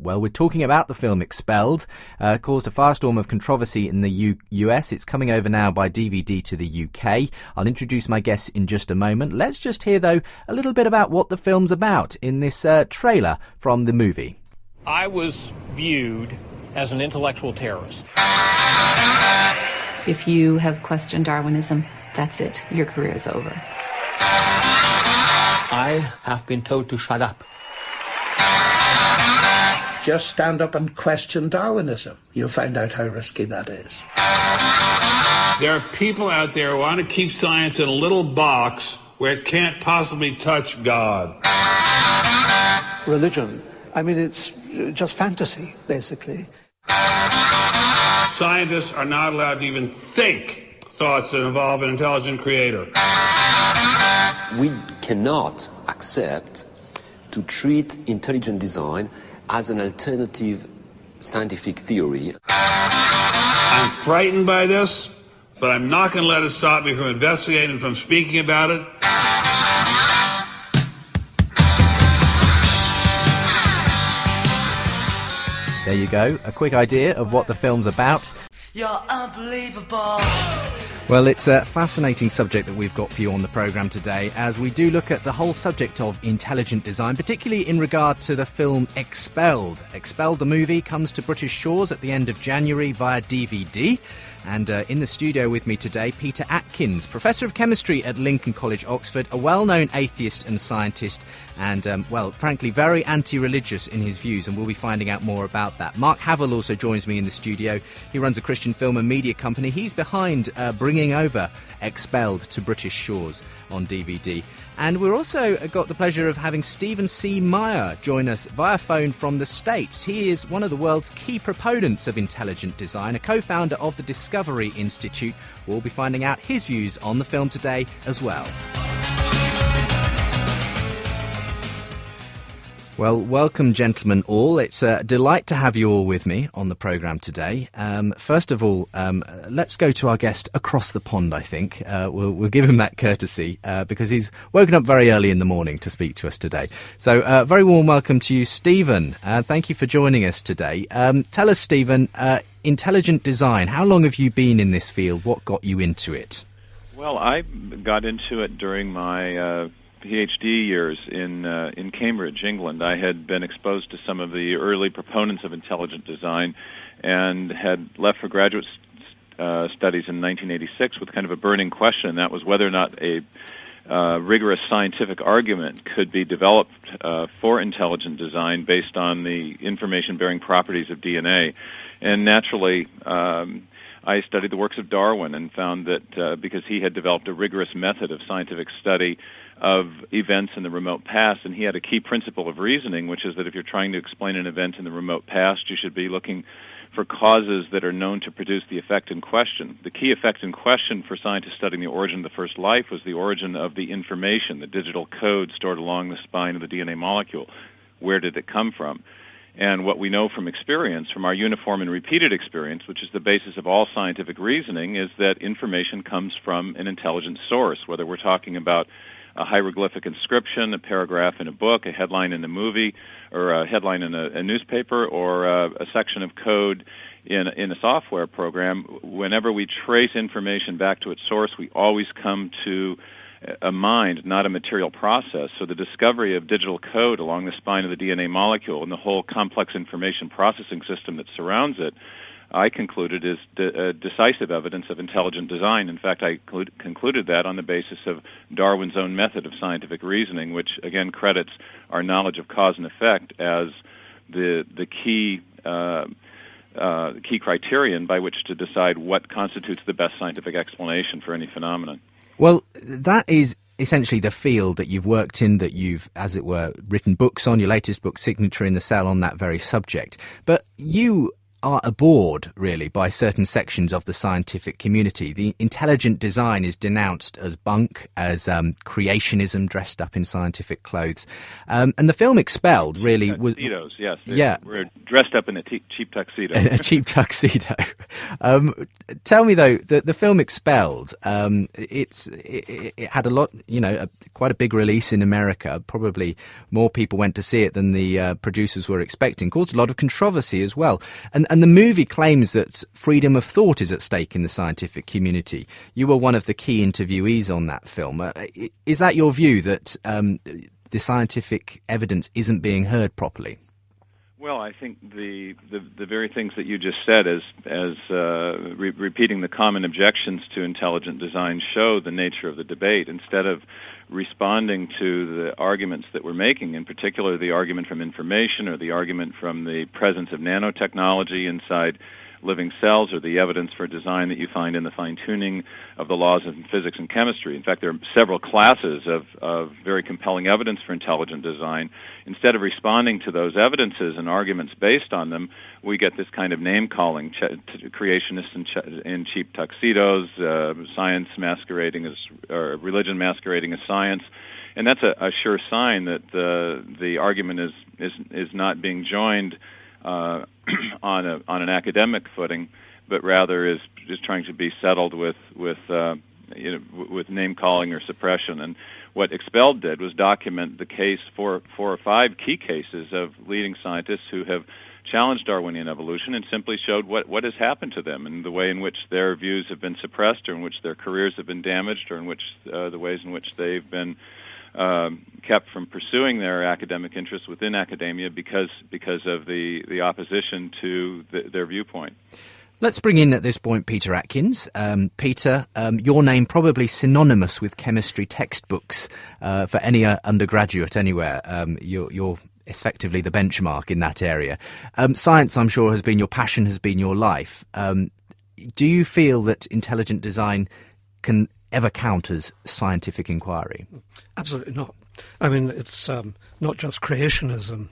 Well, we're talking about the film Expelled, uh, caused a firestorm of controversy in the U- US. It's coming over now by DVD to the UK. I'll introduce my guests in just a moment. Let's just hear, though, a little bit about what the film's about in this uh, trailer from the movie. I was viewed as an intellectual terrorist. If you have questioned Darwinism, that's it. Your career is over. I have been told to shut up. Just stand up and question Darwinism. You'll find out how risky that is. There are people out there who want to keep science in a little box where it can't possibly touch God. Religion. I mean, it's just fantasy, basically. Scientists are not allowed to even think thoughts that involve an intelligent creator. We cannot accept to treat intelligent design as an alternative scientific theory. I'm frightened by this, but I'm not going to let it stop me from investigating, from speaking about it. There you go, a quick idea of what the film's about. You're unbelievable. Well, it's a fascinating subject that we've got for you on the programme today as we do look at the whole subject of intelligent design, particularly in regard to the film Expelled. Expelled, the movie, comes to British shores at the end of January via DVD. And uh, in the studio with me today, Peter Atkins, Professor of Chemistry at Lincoln College, Oxford, a well known atheist and scientist, and, um, well, frankly, very anti religious in his views, and we'll be finding out more about that. Mark Havel also joins me in the studio. He runs a Christian film and media company. He's behind uh, bringing over Expelled to British shores on DVD. And we're also got the pleasure of having Stephen C. Meyer join us via phone from the States. He is one of the world's key proponents of intelligent design, a co founder of the Discovery Institute. We'll be finding out his views on the film today as well. Well, welcome, gentlemen, all. It's a delight to have you all with me on the programme today. Um, first of all, um, let's go to our guest across the pond, I think. Uh, we'll, we'll, give him that courtesy uh, because he's woken up very early in the morning to speak to us today. So, uh, very warm welcome to you, Stephen. Uh, thank you for joining us today. Um, tell us, Stephen, uh, intelligent design, how long have you been in this field? What got you into it? Well, I got into it during my uh, PhD years in uh, in Cambridge, England, I had been exposed to some of the early proponents of intelligent design, and had left for graduate uh, studies in 1986 with kind of a burning question, that was whether or not a uh, rigorous scientific argument could be developed uh, for intelligent design based on the information-bearing properties of DNA, and naturally. Um, I studied the works of Darwin and found that uh, because he had developed a rigorous method of scientific study of events in the remote past, and he had a key principle of reasoning, which is that if you're trying to explain an event in the remote past, you should be looking for causes that are known to produce the effect in question. The key effect in question for scientists studying the origin of the first life was the origin of the information, the digital code stored along the spine of the DNA molecule. Where did it come from? And what we know from experience, from our uniform and repeated experience, which is the basis of all scientific reasoning, is that information comes from an intelligent source, whether we're talking about a hieroglyphic inscription, a paragraph in a book, a headline in a movie, or a headline in a, a newspaper, or a, a section of code in in a software program. Whenever we trace information back to its source, we always come to a mind, not a material process. So the discovery of digital code along the spine of the DNA molecule and the whole complex information processing system that surrounds it I concluded is de- uh, decisive evidence of intelligent design. In fact, I cl- concluded that on the basis of Darwin's own method of scientific reasoning, which again credits our knowledge of cause and effect as the the key. Uh, uh, key criterion by which to decide what constitutes the best scientific explanation for any phenomenon. Well, that is essentially the field that you've worked in, that you've, as it were, written books on, your latest book, Signature in the Cell, on that very subject. But you are abhorred, really, by certain sections of the scientific community. The intelligent design is denounced as bunk, as um, creationism dressed up in scientific clothes. Um, and the film Expelled really was. Tuxedos, yes. Yeah. We're dressed up in a te- cheap tuxedo. a cheap tuxedo. Um, tell me though, the the film Expelled, um, it's it, it, had a lot, you know, a, quite a big release in America. Probably more people went to see it than the uh, producers were expecting. Caused a lot of controversy as well. And and the movie claims that freedom of thought is at stake in the scientific community. You were one of the key interviewees on that film. Uh, is that your view that um, the scientific evidence isn't being heard properly? Well, I think the, the, the very things that you just said, as as uh, re- repeating the common objections to intelligent design, show the nature of the debate. Instead of responding to the arguments that we're making, in particular the argument from information or the argument from the presence of nanotechnology inside living cells or the evidence for design that you find in the fine tuning of the laws of physics and chemistry. In fact, there are several classes of, of very compelling evidence for intelligent design. Instead of responding to those evidences and arguments based on them, we get this kind of name calling ch- creationists in, ch- in, cheap tuxedos, uh, science masquerading as, or religion masquerading as science and that's a, a, sure sign that the the argument is is is not being joined uh, on a on an academic footing, but rather is just trying to be settled with with uh, you know with name calling or suppression. And what Expelled did was document the case for four or five key cases of leading scientists who have challenged Darwinian evolution and simply showed what, what has happened to them and the way in which their views have been suppressed or in which their careers have been damaged or in which uh, the ways in which they've been um, kept from pursuing their academic interests within academia because because of the the opposition to the, their viewpoint. Let's bring in at this point Peter Atkins. Um, Peter, um, your name probably synonymous with chemistry textbooks uh, for any uh, undergraduate anywhere. Um, you're, you're, effectively the benchmark in that area. Um, science, I'm sure, has been your passion, has been your life. Do you feel that intelligent design can ever count as scientific inquiry? Absolutely not. I mean, it's um, not just creationism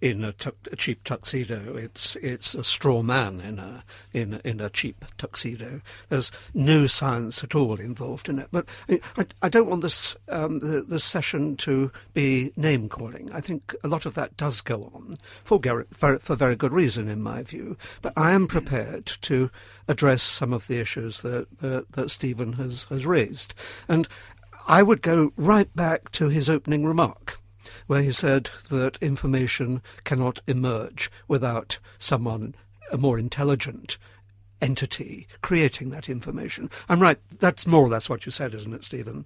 in a, cheap tuxedo. It's it's a straw man in a in in a cheap tuxedo. There's no science at all involved in it. But I, I don't want this um, the, session to be name calling. I think a lot of that does go on for for, for very good reason, in my view. But I am prepared to address some of the issues that that, that Stephen has has raised, and I would go right back to his opening remark where he said that information cannot emerge without someone, a more intelligent entity, creating that information. I'm right. That's more or less what you said, isn't it, Stephen?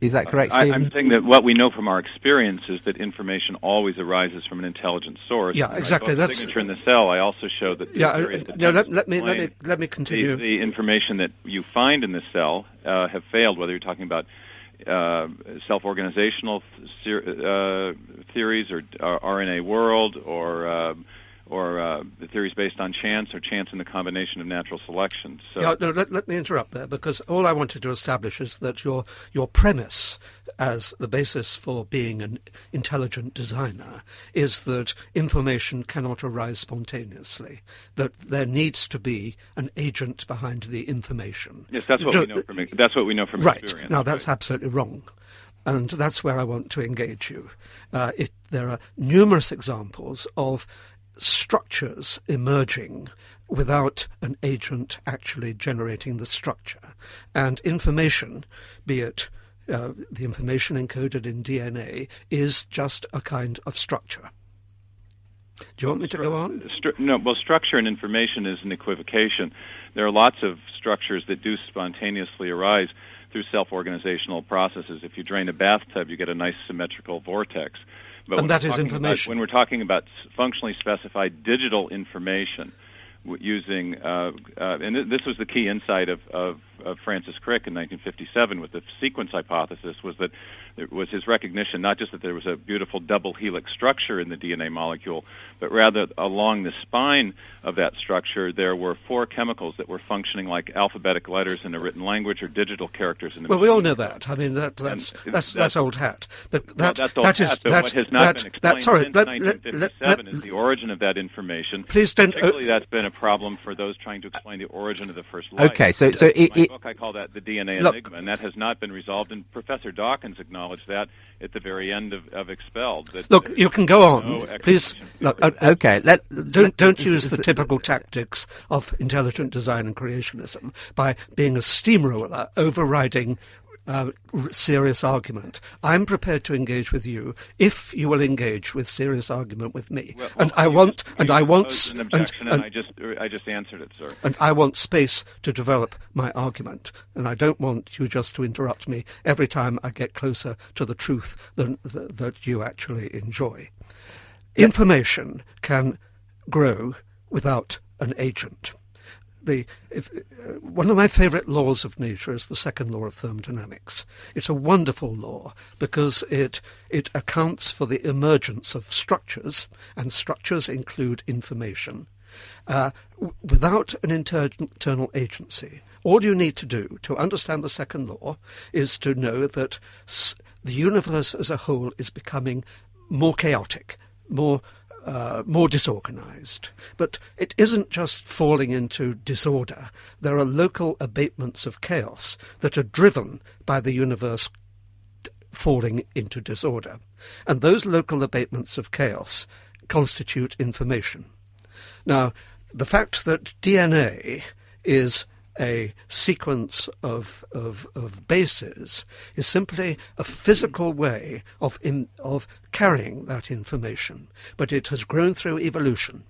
Is that correct, Stephen? I, am saying that what we know from our experience is that information always arises from an intelligent source. Yeah, exactly. That's signature in the cell. I also show that. Yeah, uh, no, let, let, me let me let me continue. The, the, information that you find in the cell uh, have failed. Whether you're talking about uh, self-organizational th- uh, theories or, or, RNA world or uh, or uh, the theories based on chance or chance in the combination of natural selection. So yeah, no, let, let me interrupt there because all I wanted to establish is that your your premise as the basis for being an intelligent designer is that information cannot arise spontaneously, that there needs to be an agent behind the information. Yes, that's what we know from that's what we know from right. experience. Now that's right. absolutely wrong. And that's where I want to engage you. Uh, it, there are numerous examples of structures emerging without an agent actually generating the structure. And information, be it uh, the information encoded in DNA, is just a kind of structure. Do you want me to go on? No, well, structure and information is an equivocation. There are lots of structures that do spontaneously arise through self organizational processes. If you drain a bathtub, you get a nice symmetrical vortex. But and that is information. About, when we're talking about functionally specified digital information, using, uh, uh, and th- this was the key insight of, of, of Francis Crick in 1957 with the sequence hypothesis, was that it was his recognition not just that there was a beautiful double helix structure in the DNA molecule, but rather along the spine of that structure there were four chemicals that were functioning like alphabetic letters in a written language or digital characters in a well, we all know that. I mean, that, that's, that's, that's, that's old hat. But that, well, that's old that hat, is that, what has not that, been explained that, sorry, since let, 1957 let, is the origin of that information. Please don't. Particularly, that's been problem for those trying to explain the origin of the first life. Okay, so so in it, my it, book, I call that the DNA Look- enigma, and that has not been resolved. And Professor Dawkins acknowledged that at the very end of, of Expelled. That Look, you can go on. no Please, look, uh, okay. Let don't don't s- use s- the typical tactics of intelligent design and creationism by being a steamroller overriding uh, serious argument. I'm prepared to engage with you if you will engage with serious argument with me, Well, and I want and I want an and, objection, and, and I just I just answered it, sir. and I want space to develop my argument, and I don't want you just to interrupt me every time I get closer to the truth than th- that you actually enjoy. Information can grow without an agent. The, if, uh, one of my favourite laws of nature is the second law of thermodynamics. It's a wonderful law because it, it accounts for the emergence of structures, and structures include information, uh, w- without an inter- internal agency. All you need to do to understand the second law is to know that s- the universe as a whole is becoming more chaotic, more uh, more disorganized. But it isn't just falling into disorder. There are local abatements of chaos that are driven by the universe falling into disorder. And those local abatements of chaos constitute information. Now, the fact that DNA is a sequence of, of, of bases is simply a physical way of, in, of carrying that information, but it has grown through evolution.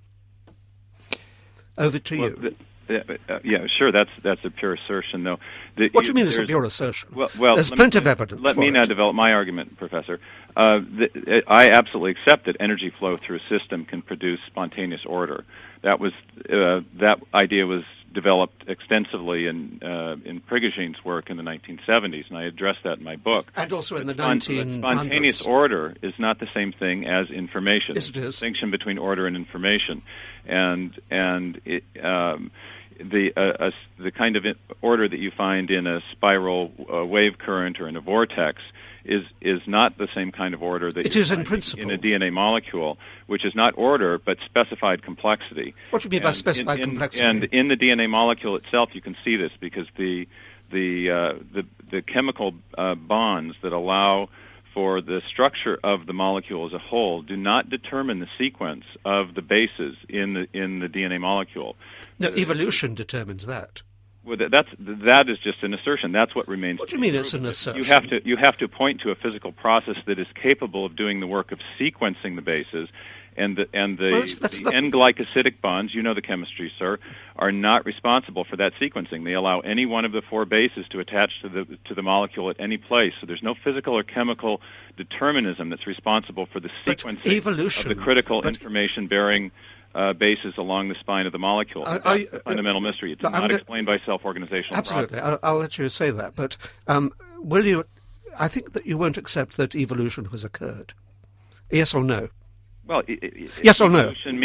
Over to Well, you. th- th- uh, yeah, sure. That's that's a pure assertion, though. The- what do you mean it's a pure assertion? Well, well There's plenty me, of evidence Let me it. now develop my argument, Professor. Uh, the, I absolutely accept that energy flow through a system can produce spontaneous order. That was uh, that idea was developed extensively in uh, in Prigogine's work in the 1970s, and I addressed that in my book. And also in the Spon- 1900s. Spontaneous order is not the same thing as information. Yes, it a. Distinction between order and information, and and it, um, the uh, uh, the kind of order that you find in a spiral uh, wave current or in a vortex is is not the same kind of order that It you is in principle. in a DNA molecule, which is not order but specified complexity. What do you mean by And specified in- in- complexity? And in the DNA molecule itself, you can see this because the the uh, the, the chemical uh, bonds that allow for the structure of the molecule as a whole do not determine the sequence of the bases in the in the DNA molecule. no, evolution determines that. Well, that's that is just an assertion. That's what remains. What do you mean it's an assertion? You have to you have to point to a physical process that is capable of doing the work of sequencing the bases, and the and the, Well, the the- N-glycosidic bonds. You know the chemistry, sir, are not responsible for that sequencing. They allow any one of the four bases to attach to the to the molecule at any place. So there's no physical or chemical determinism that's responsible for the But sequencing evolution- of the critical information bearing. Uh, bases along the spine of the molecule. That's I- fundamental mystery. It's I'm not go- explained by self-organizational Absolutely. I'll, I'll let you say that. But um, will you? I think that you won't accept that evolution has occurred. Yes or no? Well, Yes or no? evolution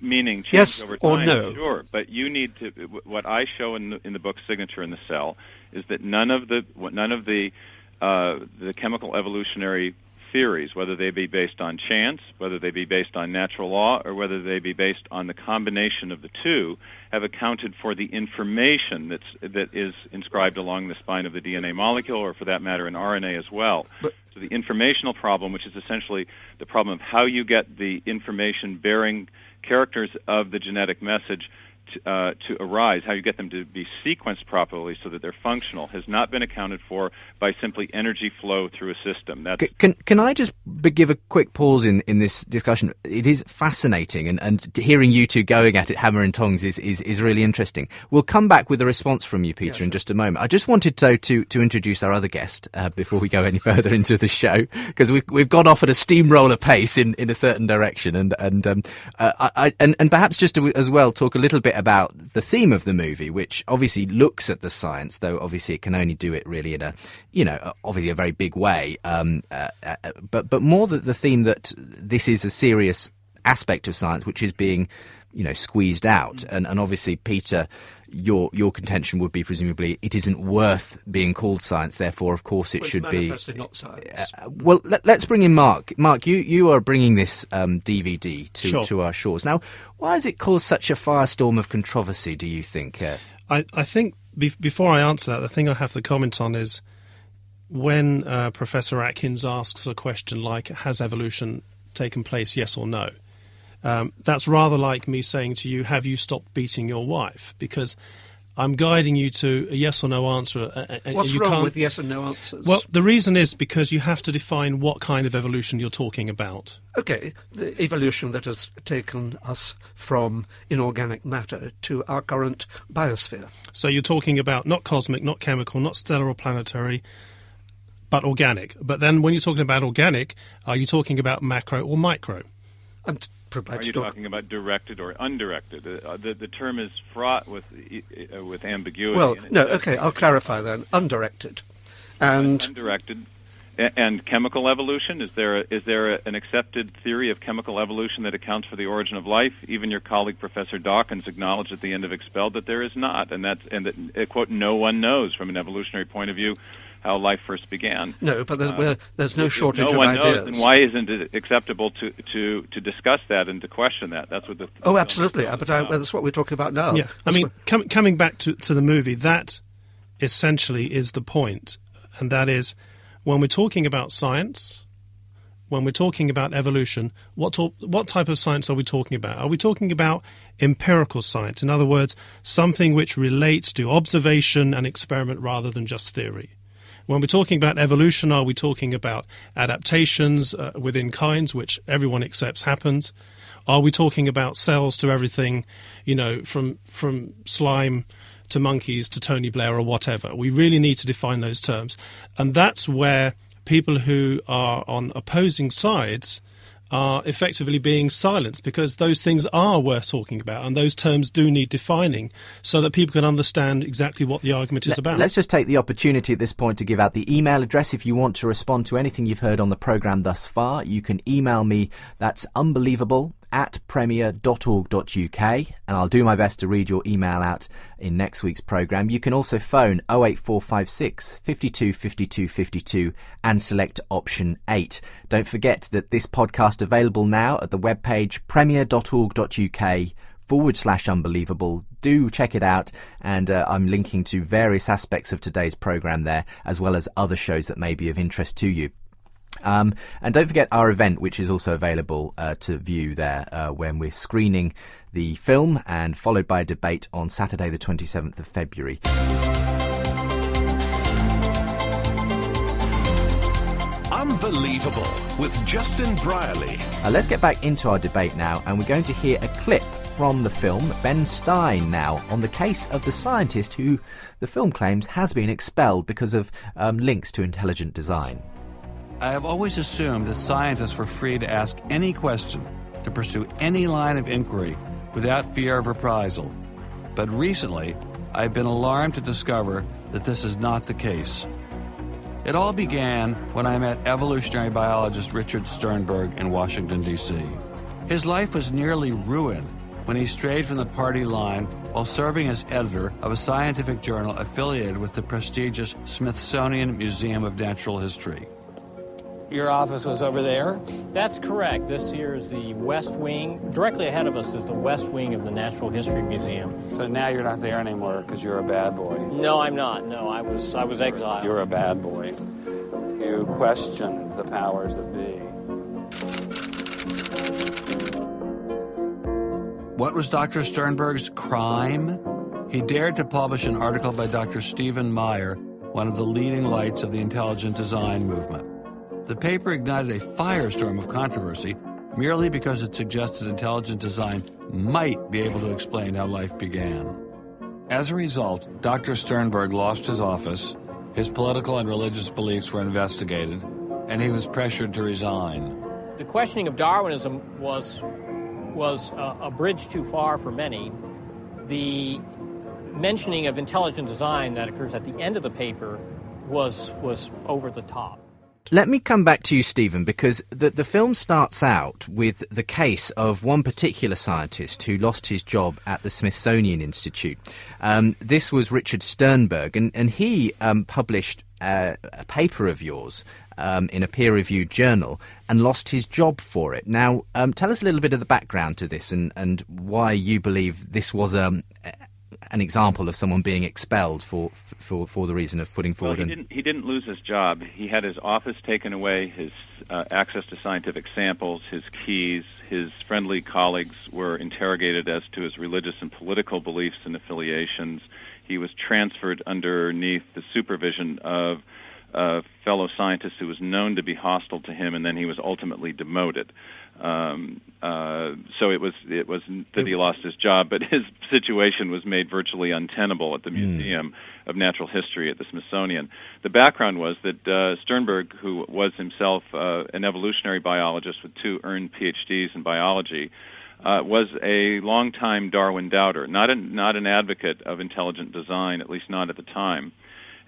meaning change Yes over or no? Sure, but you need to. What I show in the, in the book Signature in the Cell is that none of the none of the uh, the chemical evolutionary theories, whether they be based on chance, whether they be based on natural law, or whether they be based on the combination of the two, have accounted for the information that's that is inscribed along the spine of the DNA molecule, or for that matter, in RNA as well. But- so the informational problem, which is essentially the problem of how you get the information bearing characters of the genetic message uh, to arise, how you get them to be sequenced properly so that they're functional, has not been accounted for by simply energy flow through a system. That's C- Can can I just give a quick pause in, in this discussion? It is fascinating, and, and hearing you two going at it hammer and tongs is, is, is really interesting. We'll come back with a response from you, Peter, in just a moment. I just wanted to to, to introduce our other guest uh, before we go any further into the show, because we've we've gone off at a steamroller pace in, in a certain direction, and and um, uh, I, I, and and perhaps just to, as well talk a little bit bit about the theme of the movie, which obviously looks at the science, though obviously it can only do it really in a, you know, obviously a very big way. Um, uh, uh, but but more that the theme that this is a serious aspect of science which is being, you know, squeezed out, and and obviously Peter your your contention would be presumably it isn't worth being called science. Therefore, of course, it Well, should be. not science. Uh, well, let, us bring in Mark. Mark, you, you are bringing this um, DVD to, Sure. to our shores. Now, why has it caused such a firestorm of controversy? Do you think? Uh, I, I think be- before I answer that, the thing I have to comment on is when uh, Professor Atkins asks a question like, "Has evolution taken place? Yes or no?" Um, that's rather like me saying to you, "Have you stopped beating your wife?" Because I'm guiding you to a yes or no answer. uh, uh, and What's you wrong can't- with yes and no answers? Well, the reason is because you have to define what kind of evolution you're talking about. okay, the evolution that has taken us from inorganic matter to our current biosphere. So you're talking about not cosmic, not chemical, not stellar or planetary, but organic. But then when you're talking about organic, are you talking about macro or micro? I'm t- Are you talk. talking about directed or undirected? Uh, the, the term is fraught with uh, with ambiguity. Well, no, okay, I'll clarify then. Undirected. And undirected. And chemical evolution is there? A, is there a, an accepted theory of chemical evolution that accounts for the origin of life? Even your colleague Professor Dawkins acknowledged at the end of Expelled that there is not, and that's and that uh, quote no one knows from an evolutionary point of view how life first began. no, but there's, Uh, well, there's no shortage no of one ideas. knows, then why isn't it acceptable to, to, to discuss that and to question that? That's what the Oh, absolutely. But I, well, that's what we're talking about now. yeah, I mean, what- com- coming back to, to the movie, that essentially is the point, and that is when we're talking about science, when we're talking about evolution, what to- what type of science are we talking about? Are we talking about empirical science? In other words, something which relates to observation and experiment rather than just theory. When we're talking about evolution, are we talking about adaptations uh, within kinds, which everyone accepts happens? Are we talking about cells to everything, you know, from from slime to monkeys to Tony Blair or whatever? We really need to define those terms, and that's where people who are on opposing sides are effectively being silenced because those things are worth talking about and those terms do need defining so that people can understand exactly what the argument is Let- about. Let's just take the opportunity at this point to give out the email address if you want to respond to anything you've heard on the programme thus far. You can email me, that's unbelievable at premier.org.uk, and I'll do my best to read your email out in next week's programme. You can also phone 08456 52 52 52 and select option 8. Don't forget that this podcast available now at the webpage premier.org.uk forward slash unbelievable. Do check it out, and uh, I'm linking to various aspects of today's program there, as well as other shows that may be of interest to you. Um, and don't forget our event, which is also available uh, to view there uh, when we're screening the film and followed by a debate on Saturday, the 27th of February. Unbelievable with Justin Brierley. Uh, let's get back into our debate now, and we're going to hear a clip from the film Ben Stein now on the case of the scientist who the film claims has been expelled because of um, links to intelligent design. I have always assumed that scientists were free to ask any question, to pursue any line of inquiry without fear of reprisal. But recently, I've been alarmed to discover that this is not the case. It all began when I met evolutionary biologist Richard Sternberg in Washington, D.C. His life was nearly ruined when he strayed from the party line while serving as editor of a scientific journal affiliated with the prestigious Smithsonian Museum of Natural History. Your office was over there? That's correct. This here is the West Wing. Directly ahead of us is the West Wing of the Natural History Museum. So now you're not there anymore because you're a bad boy. No, I'm not. No, I was I was exiled. You're a bad boy. You questioned the powers that be. What was Dr. Sternberg's crime? He dared to publish an article by Dr. Stephen Meyer, one of the leading lights of the intelligent design movement. The paper ignited a firestorm of controversy merely because it suggested intelligent design might be able to explain how life began. As a result, Dr. Sternberg lost his office, his political and religious beliefs were investigated, and he was pressured to resign. The questioning of Darwinism was was uh, a bridge too far for many. the mentioning of intelligent design that occurs at the end of the paper was was over the top. Let me come back to you, Stephen, because the, the film starts out with the case of one particular scientist who lost his job at the Smithsonian Institute. Um, this was Richard Sternberg, and, and he um, published uh, a paper of yours um, in a peer reviewed journal and lost his job for it. Now, um, tell us a little bit of the background to this and, and why you believe this was um, an example of someone being expelled for for, for the reason of putting forward. Well, he didn't. He didn't lose his job. He had his office taken away, his uh, access to scientific samples, his keys. His friendly colleagues were interrogated as to his religious and political beliefs and affiliations. He was transferred underneath the supervision of a fellow scientist who was known to be hostile to him, and then he was ultimately demoted. Um, uh, so it was it was that he lost his job, but his situation was made virtually untenable at the Hmm. Museum of Natural History at the Smithsonian. The background was that uh, Sternberg, who was himself uh, an evolutionary biologist with two earned PhDs in biology, uh, was a longtime Darwin doubter, not a, not an advocate of intelligent design, at least not at the time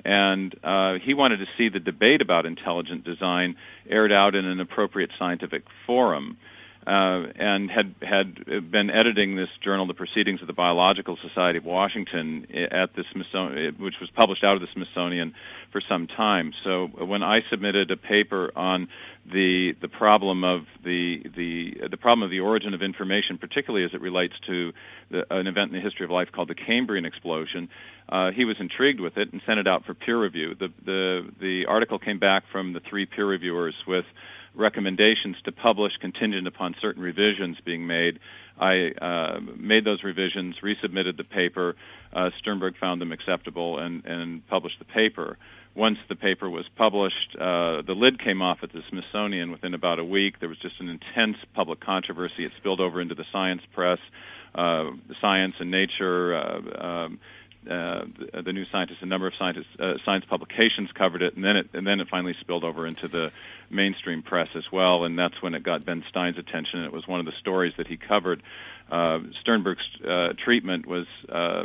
and uh, he wanted to see the debate about intelligent design aired out in an appropriate scientific forum. Uh, and had had been editing this journal, The Proceedings of the Biological Society of Washington, at the Smithsonian, which was published out of the Smithsonian for some time. So when I submitted a paper on the the problem of the the the problem of the origin of information, particularly as it relates to the, an event in the history of life called the Cambrian explosion, uh, he was intrigued with it and sent it out for peer review. The the the article came back from the three peer reviewers with recommendations to publish contingent upon certain revisions being made. I uh, made those revisions, resubmitted the paper. Uh, Sternberg found them acceptable and, and published the paper. Once the paper was published, uh, the lid came off at the Smithsonian within about a week. There was just an intense public controversy. It spilled over into the science press, uh, Science and Nature. Uh, um, the, the New Scientist, a number of scientists, uh, science publications covered it, and then it and then it finally spilled over into the mainstream press as well, and that's when it got Ben Stein's attention. And it was one of the stories that he covered. Uh, Sternberg's uh, treatment was uh,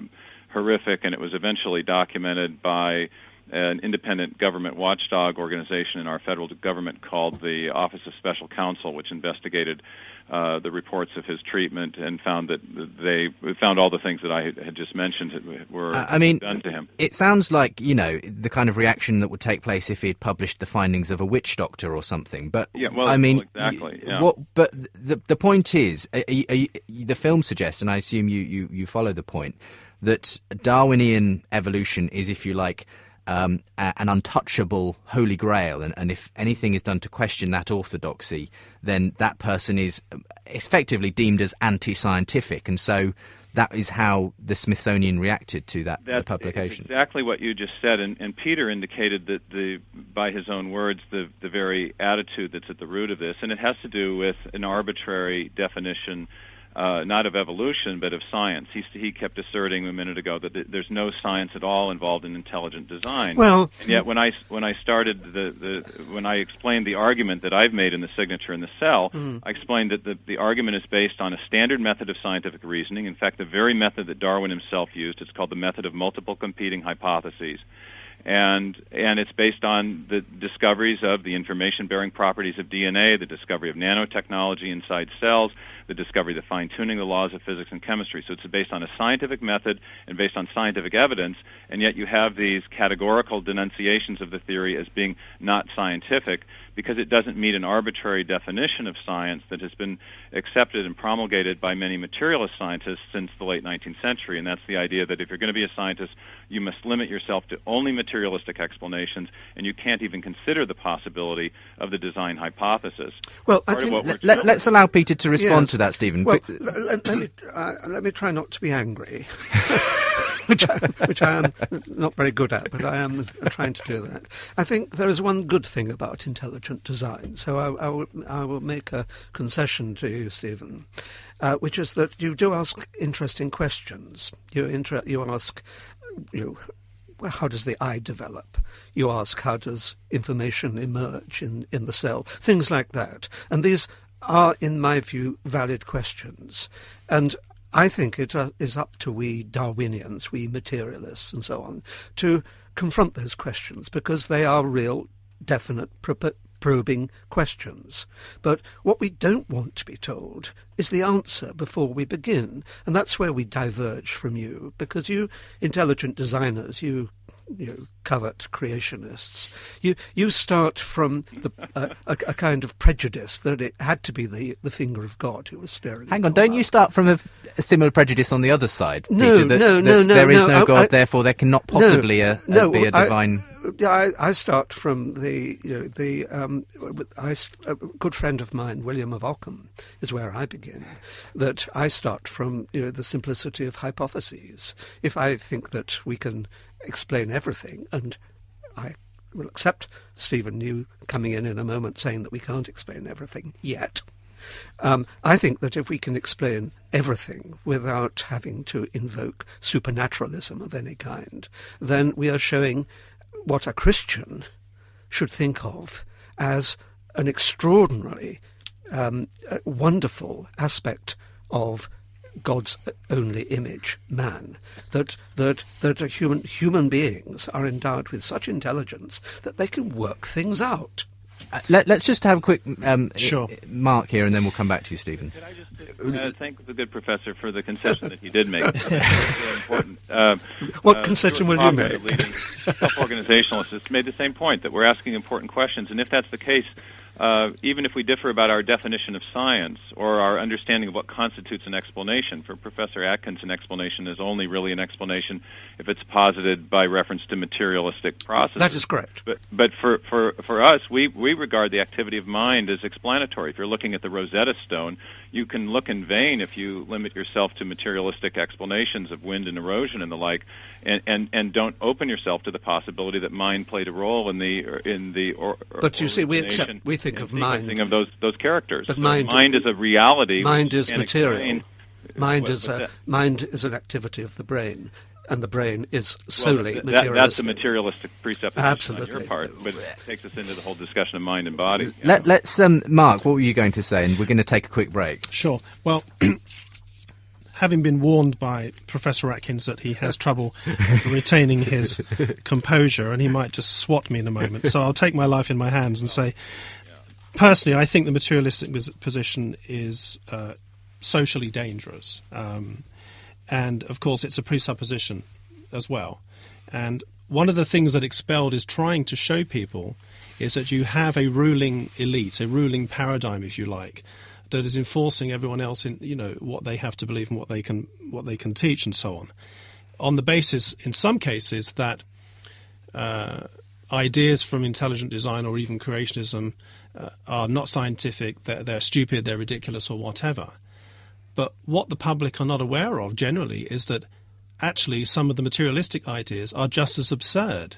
horrific, and it was eventually documented by an independent government watchdog organization in our federal government called the Office of Special Counsel, which investigated uh, the reports of his treatment and found that they found all the things that I had just mentioned were Uh, I mean, done to him. It sounds like you know the kind of reaction that would take place if he had published the findings of a witch doctor or something. But Yeah, well, I mean, well, exactly, yeah. What? But the the point is, are, you- are you- the film suggests, and I assume you, you you follow the point that Darwinian evolution is, if you like. Um, a- an untouchable holy grail, and, and if anything is done to question that orthodoxy, then that person is effectively deemed as anti-scientific, and so that is how the Smithsonian reacted to that publication. exactly what you just said, and, and Peter indicated that the, by his own words, the the very attitude that's at the root of this, and it has to do with an arbitrary definition, uh, not of evolution but of science. He he kept asserting a minute ago that th- there's no science at all involved in intelligent design. Well- and yet when I when I started the, the when I explained the argument that I've made in the signature in the cell, Mm. I explained that the, the argument is based on a standard method of scientific reasoning. In fact, the very method that Darwin himself used. It's called the method of multiple competing hypotheses. And and it's based on the discoveries of the information-bearing properties of DNA, the discovery of nanotechnology inside cells, the discovery, of the fine-tuning of the laws of physics and chemistry. So it's based on a scientific method and based on scientific evidence, and yet you have these categorical denunciations of the theory as being not scientific because it doesn't meet an arbitrary definition of science that has been accepted and promulgated by many materialist scientists since the late 19th century. And that's the idea that if you're going to be a scientist, you must limit yourself to only materialistic explanations, and you can't even consider the possibility of the design hypothesis. Well, I Part of think what we're Let, us allow Peter to respond Yes. to that, Stephen. Well, Be- let, let- let me, uh, let me try not to be angry, which, I, which I am not very good at, but I am trying to do that. I think there is one good thing about design, so I, I, will, I will make a concession to you, Stephen, uh, which is that you do ask interesting questions. You, inter- you ask, you well, how does the eye develop? You ask, how does information emerge in, in the cell? Things like that. And these are, in my view, valid questions. And I think it uh, is up to we Darwinians, we materialists, and so on, to confront those questions because they are real, definite, probing questions. But what we don't want to be told is the answer before we begin. And that's where we diverge from you, because you intelligent designers, you you know, covert creationists. You you start from the, uh, a, a, kind of prejudice that it had to be the, the finger of God who was staring. Hang on, don't you start from a, a, similar prejudice on the other side, no, Peter? That's, no, that's, no, there is no, no God, I, therefore there cannot possibly no, a, no, be a divine. I, I, I start from the you know the um, I, a good friend of mine, William of Ockham, is where I begin. That I start from you know the simplicity of hypotheses. If I think that we can explain everything, and I will accept Stephen New coming in in a moment saying that we can't explain everything yet. Um, I think that if we can explain everything without having to invoke supernaturalism of any kind, then we are showing what a Christian should think of as an extraordinarily um, wonderful aspect of God's only image, man, that that that human human beings are endowed with such intelligence that they can work things out. Uh, let, us just have a quick um, sure. mark here, and then we'll come back to you, Stephen. Could I just uh, thank the good professor for the concession that he did make? That's important. Uh, what uh, concession will you make? Leading self-organizationalists made the same point that we're asking important questions, and if that's the case, uh, even if we differ about our definition of science or our understanding of what constitutes an explanation, for Professor Atkins, an explanation is only really an explanation if it's posited by reference to materialistic processes. That is correct. But, but for, for, for us, we, we regard the activity of mind as explanatory. If you're looking at the Rosetta Stone, you can look in vain if you limit yourself to materialistic explanations of wind and erosion and the like, and, and, and don't open yourself to the possibility that mind played a role in the in the. Or, but you see, we accept we think of mind of those those characters. But so mind, mind is a reality. Mind is material. Mind is a mind is an activity of the brain and the brain is solely well, that, materialistic. That's a materialistic presupposition Absolutely. on your part, but it takes us into the whole discussion of mind and body. Let, us um, Mark, what were you going to say? And we're going to take a quick break. Sure. Well. having been warned by Professor Atkins that he has trouble retaining his composure and he might just swat me in a moment, so I'll take my life in my hands and say, personally, I think the materialistic position is uh, socially dangerous. Um, and of course, it's a presupposition as well. And one of the things that Expelled is trying to show people is that you have a ruling elite, a ruling paradigm, if you like, that is enforcing everyone else in you know what they have to believe and what they can what they can teach and so on, on the basis, in some cases, that uh, ideas from intelligent design or even creationism uh, are not scientific, they're, they're stupid, they're ridiculous, or whatever. But what the public are not aware of generally is that actually some of the materialistic ideas are just as absurd.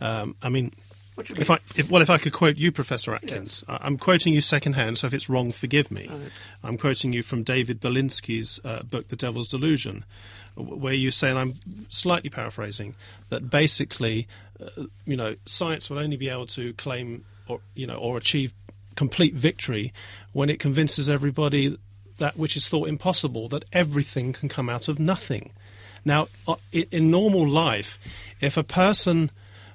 Um, I mean, if I if, well, if I could quote you, Professor Atkins, yes. I'm quoting you secondhand, so if it's wrong, forgive me. Right. I'm quoting you from David Berlinski's uh, book, The Devil's Delusion, where you say, and I'm slightly paraphrasing, that basically, uh, you know, science will only be able to claim or you know or achieve complete victory when it convinces everybody that which is thought impossible, that everything can come out of nothing. Now, uh, in normal life, if a person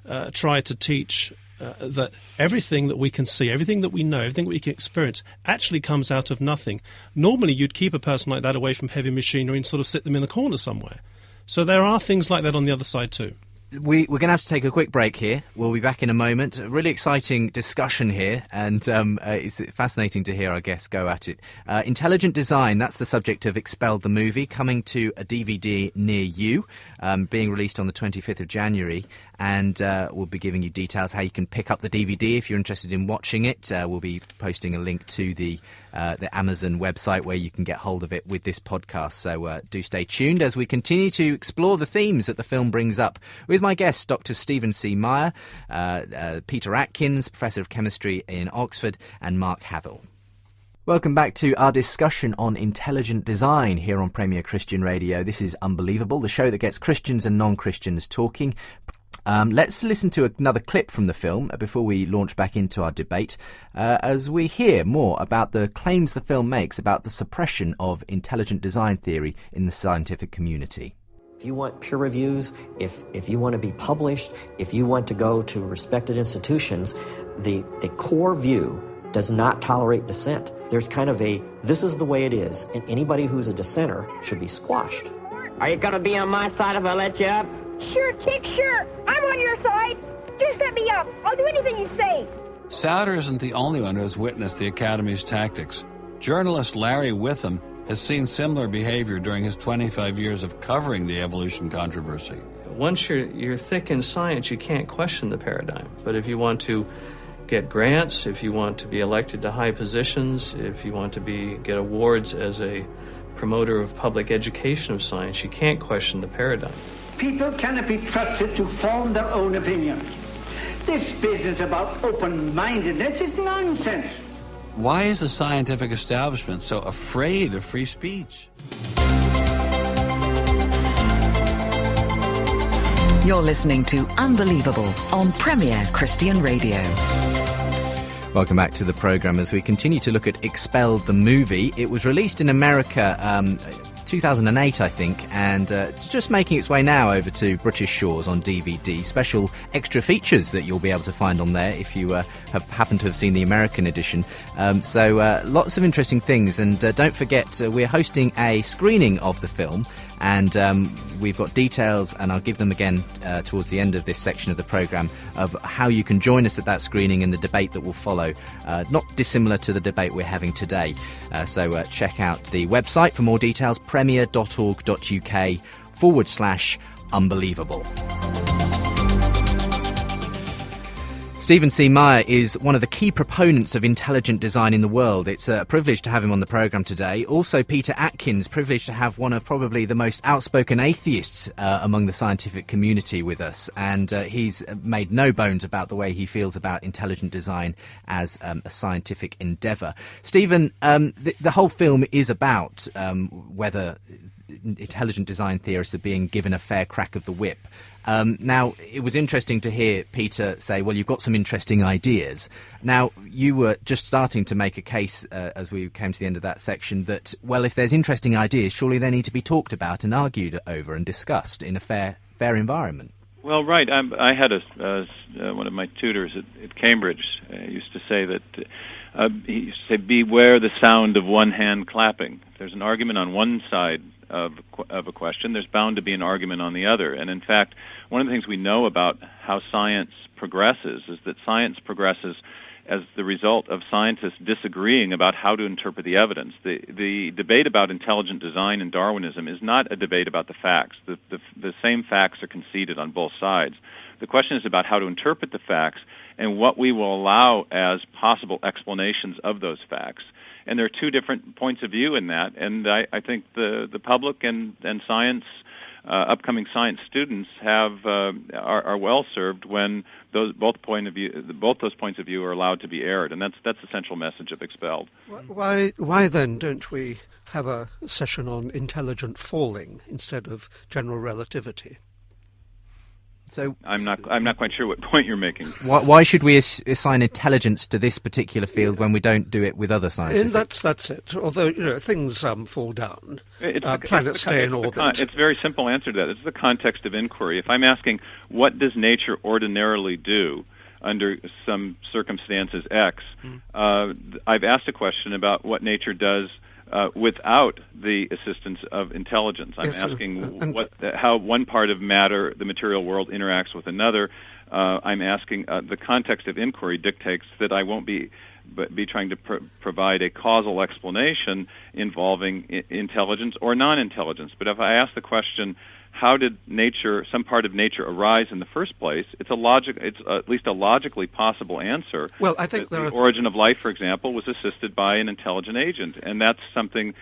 uh, tried to teach uh, that everything that we can see, everything that we know, everything we can experience actually comes out of nothing, normally you'd keep a person like that away from heavy machinery and sort of sit them in the corner somewhere. So there are things like that on the other side too we, we're going to have to take a quick break here. We'll be back in a moment. A really exciting discussion here, and um, uh, it's fascinating to hear our guests go at it. Uh, intelligent design, that's the subject of Expelled the Movie, coming to a DVD near you, um, being released on the 25th of January and uh, we'll be giving you details how you can pick up the DVD if you're interested in watching it. Uh, we'll be posting a link to the uh, the Amazon website where you can get hold of it with this podcast. So uh, do stay tuned as we continue to explore the themes that the film brings up with my guests, Dr. Stephen C. Meyer, uh, Peter Atkins, Professor of Chemistry in Oxford, and Mark Havill. Welcome back to our discussion on intelligent design here on Premier Christian Radio. This is Unbelievable, the show that gets Christians and non Christians talking. Um, let's listen to another clip from the film before we launch back into our debate uh, as we hear more about the claims the film makes about the suppression of intelligent design theory in the scientific community. If you want peer reviews, if, if you want to be published, if you want to go to respected institutions, the, the core view does not tolerate dissent. There's kind of a this is the way it is, and anybody who's a dissenter should be squashed. Are you going to be on my side if I let you up? Sure, Chick, sure. I'm on your side. Just let me up. I'll do anything you say. Souder isn't the only one who has witnessed the Academy's tactics. Journalist Larry Witham has seen similar behavior during his 25 years of covering the evolution controversy. Once you're, you're thick in science, you can't question the paradigm. But if you want to get grants, if you want to be elected to high positions, if you want to be get awards as a promoter of public education of science, you can't question the paradigm. People cannot be trusted to form their own opinions. This business about open-mindedness is nonsense. Why is the scientific establishment so afraid of free speech? You're listening to Unbelievable on Premier Christian Radio. Welcome back to the programme as we continue to look at Expelled the movie. It was released in America um, 2008, I think, and uh, just making its way now over to British shores on DVD. Special extra features that you'll be able to find on there if you uh, have happened to have seen the American edition. Um, so uh, lots of interesting things, and uh, don't forget uh, we're hosting a screening of the film and um, we've got details, and I'll give them again uh, towards the end of this section of the programme of how you can join us at that screening and the debate that will follow. Uh, not dissimilar to the debate we're having today. Uh, so uh, check out the website for more details premier.org.uk forward slash unbelievable. Stephen C. Meyer is one of the key proponents of intelligent design in the world. It's a privilege to have him on the programme today. Also, Peter Atkins, privileged to have one of probably the most outspoken atheists uh, among the scientific community with us. And uh, he's made no bones about the way he feels about intelligent design as um, a scientific endeavour. Stephen, um, the, the, whole film is about um, whether intelligent design theorists are being given a fair crack of the whip. Um, now, it was interesting to hear Peter say, well, you've got some interesting ideas. Now, you were just starting to make a case uh, as we came to the end of that section that, well, if there's interesting ideas, surely they need to be talked about and argued over and discussed in a fair, fair environment. Well, right. I'm, i had a uh, one of my tutors at, at Cambridge uh, used to say that uh, he say, "Beware the sound of one hand clapping." If there's an argument on one side of, of a question, there's bound to be an argument on the other. And in fact, one of the things we know about how science progresses is that science progresses as the result of scientists disagreeing about how to interpret the evidence. The, the debate about intelligent design and Darwinism is not a debate about the facts. The, the, the same facts are conceded on both sides. The question is about how to interpret the facts and what we will allow as possible explanations of those facts and there are two different points of view in that. And I, I think the the public and and science. Uh, upcoming science students have uh, are, are, well served when those both point of view both those points of view are allowed to be aired, and that's that's the central message of expelled. Why why then don't we have a session on intelligent falling instead of general relativity? So I'm not. I'm not quite sure what point you're making. Why, why should we ass- assign intelligence to this particular field when we don't do it with other sciences? That's that's it. Although you know things um, fall down, uh, planets stay in orbit. Con- it's a very simple answer to that. It's the context of inquiry. If I'm asking what does nature ordinarily do under some circumstances X, hmm. uh, I've asked a question about what nature does uh, without the assistance of intelligence. I'm yes, asking what, how one part of matter, the material world, interacts with another. Uh, I'm asking uh, the context of inquiry dictates that I won't be be trying to pr- provide a causal explanation involving I- intelligence or non-intelligence. But if I ask the question, how did nature, some part of nature, arise in the first place? It's a logic. It's at least a logically possible answer. Well, I think the, the origin of life, for example, was assisted by an intelligent agent, and that's something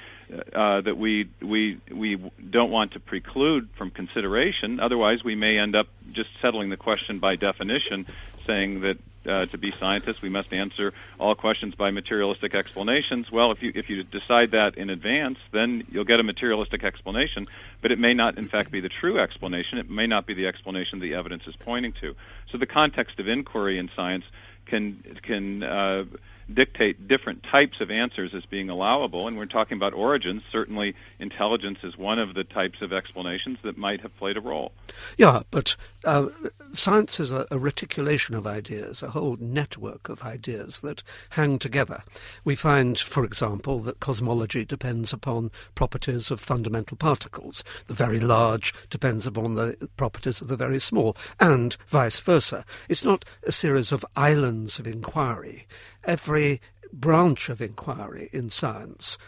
uh, that we we we don't want to preclude from consideration. Otherwise, we may end up just settling the question by definition, saying that uh, to be scientists. We must answer all questions by materialistic explanations. Well, if you if you decide that in advance, then you'll get a materialistic explanation, but it may not, in fact, be the true explanation. It may not be the explanation the evidence is pointing to. So the context of inquiry in science can can uh, dictate different types of answers as being allowable. And we're talking about origins. Certainly, intelligence is one of the types of explanations that might have played a role. Yeah, but uh, science is a, a, reticulation of ideas, a whole network of ideas that hang together. We find, for example, that cosmology depends upon properties of fundamental particles. The very large depends upon the properties of the very small, and vice versa. It's not a series of islands of inquiry every branch of inquiry in science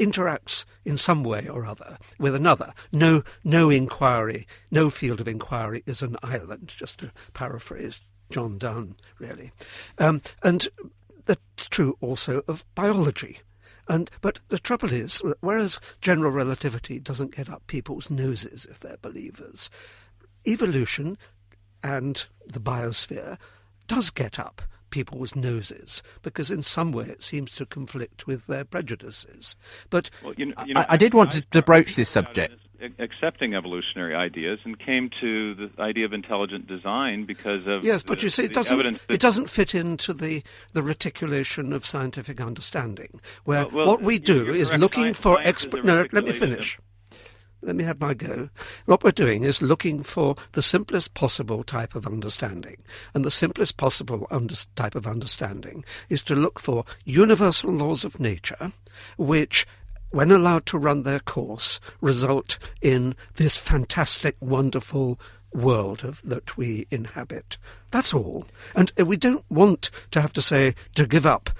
interacts in some way or other with another. No, no inquiry, no field of inquiry is an island, just to paraphrase John Donne, really. Um, and that's true also of biology. And but the trouble is, whereas general relativity doesn't get up people's noses if they're believers, evolution and the biosphere does get up people's noses because in some way it seems to conflict with their prejudices. But well, you know, you know, I, I, did want to, to broach this subject. Accepting evolutionary ideas and came to the idea of intelligent design because of yes, but the, you see, it doesn't it doesn't fit into the the reticulation of scientific understanding. Where well, well, what we do is looking for expert. No, let me finish let me have my go. What we're doing is looking for the simplest possible type of understanding. And the simplest possible under- type of understanding is to look for universal laws of nature, which when allowed to run their course, result in this fantastic, wonderful world of, that we inhabit. That's all. And uh, we don't want to have to say to give up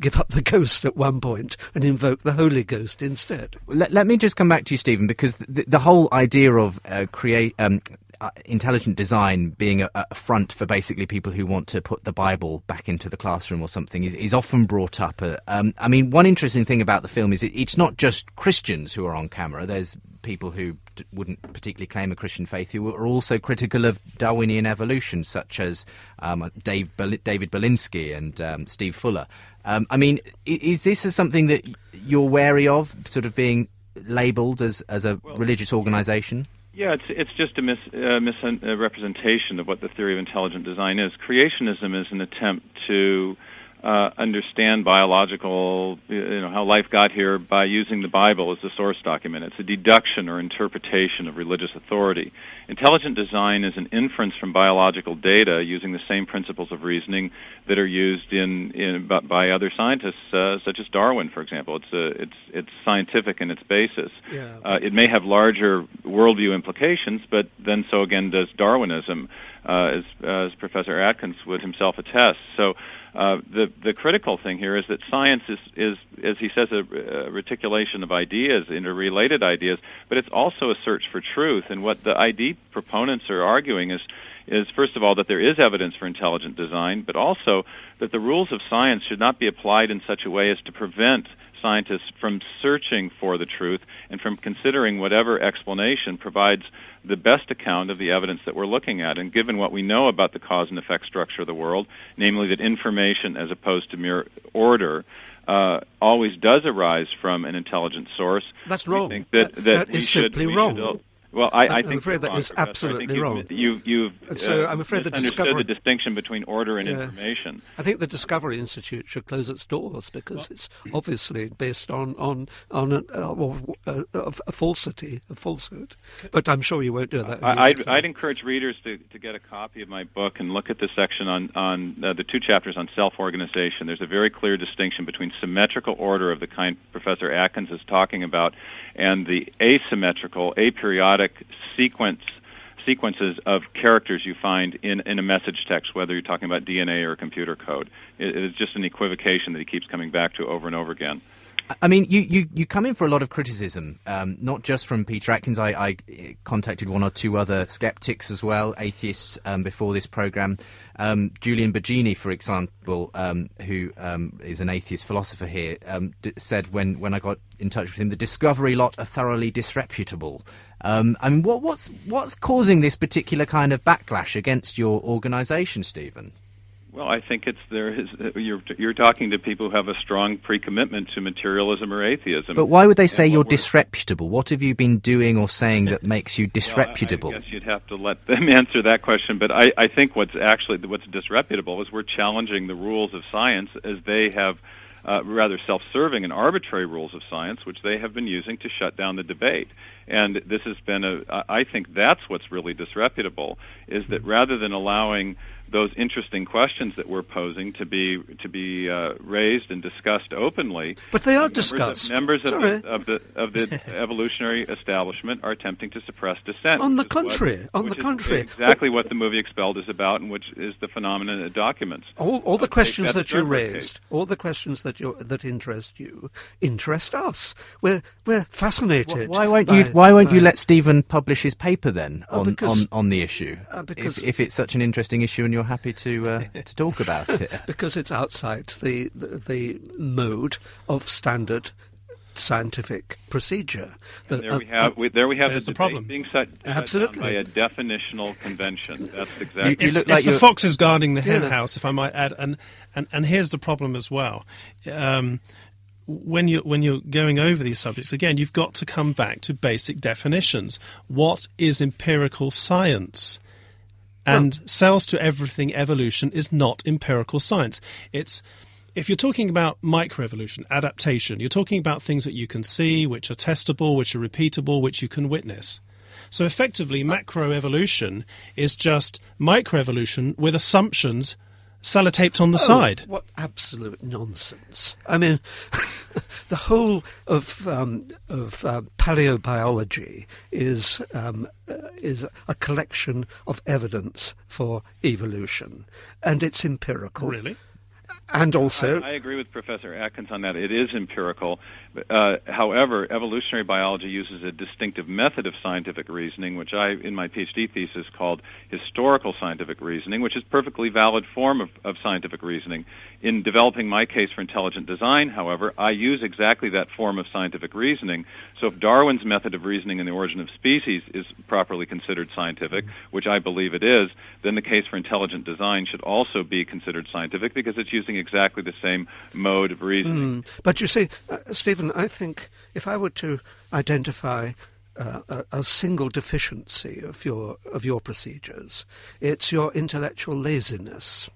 give up the ghost at one point and invoke the Holy Ghost instead. Let, let me just come back to you, Stephen, because the, the whole idea of uh, create um, uh, intelligent design being a, a, front for basically people who want to put the Bible back into the classroom or something is, is often brought up. Uh, um, I mean, one interesting thing about the film is it, it's not just Christians who are on camera. There's people who d- wouldn't particularly claim a Christian faith who are also critical of Darwinian evolution, such as um, Dave Bel- David Berlinski and um, Steve Fuller. Um, I mean, is this something that you're wary of, sort of being labelled as, as a well, religious organisation? Yeah, it's it's just a mis, uh, misrepresentation of what the theory of intelligent design is. Creationism is an attempt to uh, understand biological, you know, how life got here by using the Bible as the source document. It's a deduction or interpretation of religious authority. Intelligent design is an inference from biological data using the same principles of reasoning that are used in, in by other scientists, uh, such as Darwin, for example. It's a, it's it's scientific in its basis. Yeah. Uh, it may have larger worldview implications, but then so again does Darwinism, uh, as, as Professor Atkins would himself attest. So. Uh, the the critical thing here is that science is is as he says a, a reticulation of ideas, interrelated ideas, but it's also a search for truth. And what the ID proponents are arguing is is first of all that there is evidence for intelligent design, but also that the rules of science should not be applied in such a way as to prevent scientists from searching for the truth and from considering whatever explanation provides the best account of the evidence that we're looking at. And given what we know about the cause and effect structure of the world, namely that information as opposed to mere order uh, always does arise from an intelligent source. That's wrong. Think that, that, that, that is should, simply wrong. Well, I, I I'm think afraid that is absolutely you've, wrong. You, you've so uh, I'm afraid the discovery the distinction between order and Yeah. information. I think the Discovery Institute should close its doors because it's obviously based on on on a, a, a, a falsity, a falsehood. But I'm sure you won't do that. I, I'd, I'd encourage readers to, to get a copy of my book and look at the section on, on uh, the two chapters on self organization. There's a very clear distinction between symmetrical order of the kind Professor Atkins is talking about and the asymmetrical, aperiodic sequence sequences of characters you find in, in a message text, whether you're talking about DNA or computer code. It, it's just an equivocation that he keeps coming back to over and over again. I mean, you, you, you come in for a lot of criticism, um, not just from Peter Atkins. I, I contacted one or two other skeptics as well, atheists, um, before this program. Um, Julian Baggini, for example, um, who um, is an atheist philosopher here, um, d- said when, when I got in touch with him, the Discovery lot are thoroughly disreputable. Um, I mean, what, what's what's causing this particular kind of backlash against your organisation, Stephen? Well, I think it's there is you're you're talking to people who have a strong pre-commitment to materialism or atheism. But why would they say you're disreputable? What have you been doing or saying that makes you disreputable? I guess you'd have to let them answer that question. But I, I think what's actually what's disreputable is we're challenging the rules of science as they have. Uh, rather self-serving and arbitrary rules of science, which they have been using to shut down the debate. And this has been a. I think that's what's really disreputable is that rather than allowing those interesting questions that we're posing to be to be uh, raised and discussed openly, But they are members of- discussed. Members of, the, of the of the evolutionary establishment are attempting to suppress dissent. On the which is what- contrary, on the contrary. exactly what the movie Expelled is about, and which is the phenomenon it documents. All, all the Let's questions that that you Sternberg case. raised, all the questions that you that interest you, interest us. We're we're fascinated. Why won't by- you? Why won't you let Stephen publish his paper then Oh, on because- on, on the issue? Uh, because- if, if it's such an interesting issue and you're happy to uh, to talk about it. because it's outside the, the the mode of standard scientific procedure. And That- there we uh, have we, there we have There's the, the problem. being set, Absolutely. by a definitional convention. That's exactly. You it's, look like it's the you're- foxes guarding the hen Yeah. house, if I might add. And, and, and here's the problem as well. Um, when you when you're going over these subjects again, you've got to come back to basic definitions. What is empirical science? And cells to everything evolution is not empirical science. It's if you're talking about microevolution, adaptation, you're talking about things that you can see, which are testable, which are repeatable, which you can witness. So effectively, macroevolution is just microevolution with assumptions sellotaped on the Oh, side. What absolute nonsense! I mean, the whole of um, of uh, paleobiology is um, uh, is a collection of evidence for evolution, and it's empirical. Really? And also, I, I agree with Professor Atkins on that. It is empirical. Uh, however, evolutionary biology uses a distinctive method of scientific reasoning, which I, in my PhD thesis, called historical scientific reasoning, which is a perfectly valid form of, of scientific reasoning. In developing my case for intelligent design, however, I use exactly that form of scientific reasoning. So if Darwin's method of reasoning in the origin of species is properly considered scientific, which I believe it is, then the case for intelligent design should also be considered scientific because it's using exactly the same mode of reasoning. Mm, but you see, uh, Stephen, I think if I were to identify uh, a, a single deficiency of your of your procedures, it's your intellectual laziness.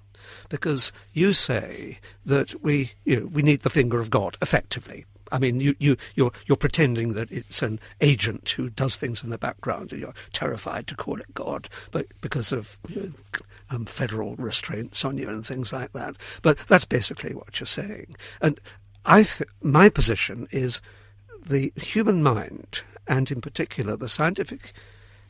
Because you say that we, you know, we need the finger of God, effectively. I mean, you, you, you're, you're pretending that it's an agent who does things in the background, and you're terrified to call it God, but because of you know, um, federal restraints on you and things like that. But that's basically what you're saying. And I th- my position is the human mind, and in particular the scientific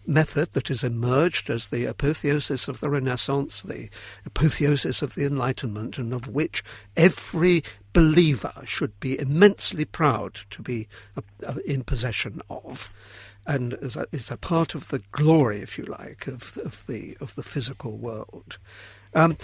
method that has emerged as the apotheosis of the Renaissance, the apotheosis of the Enlightenment, and of which every believer should be immensely proud to be uh, uh, in possession of. And is a, is a part of the glory, if you like, of, of the of the physical world. Um,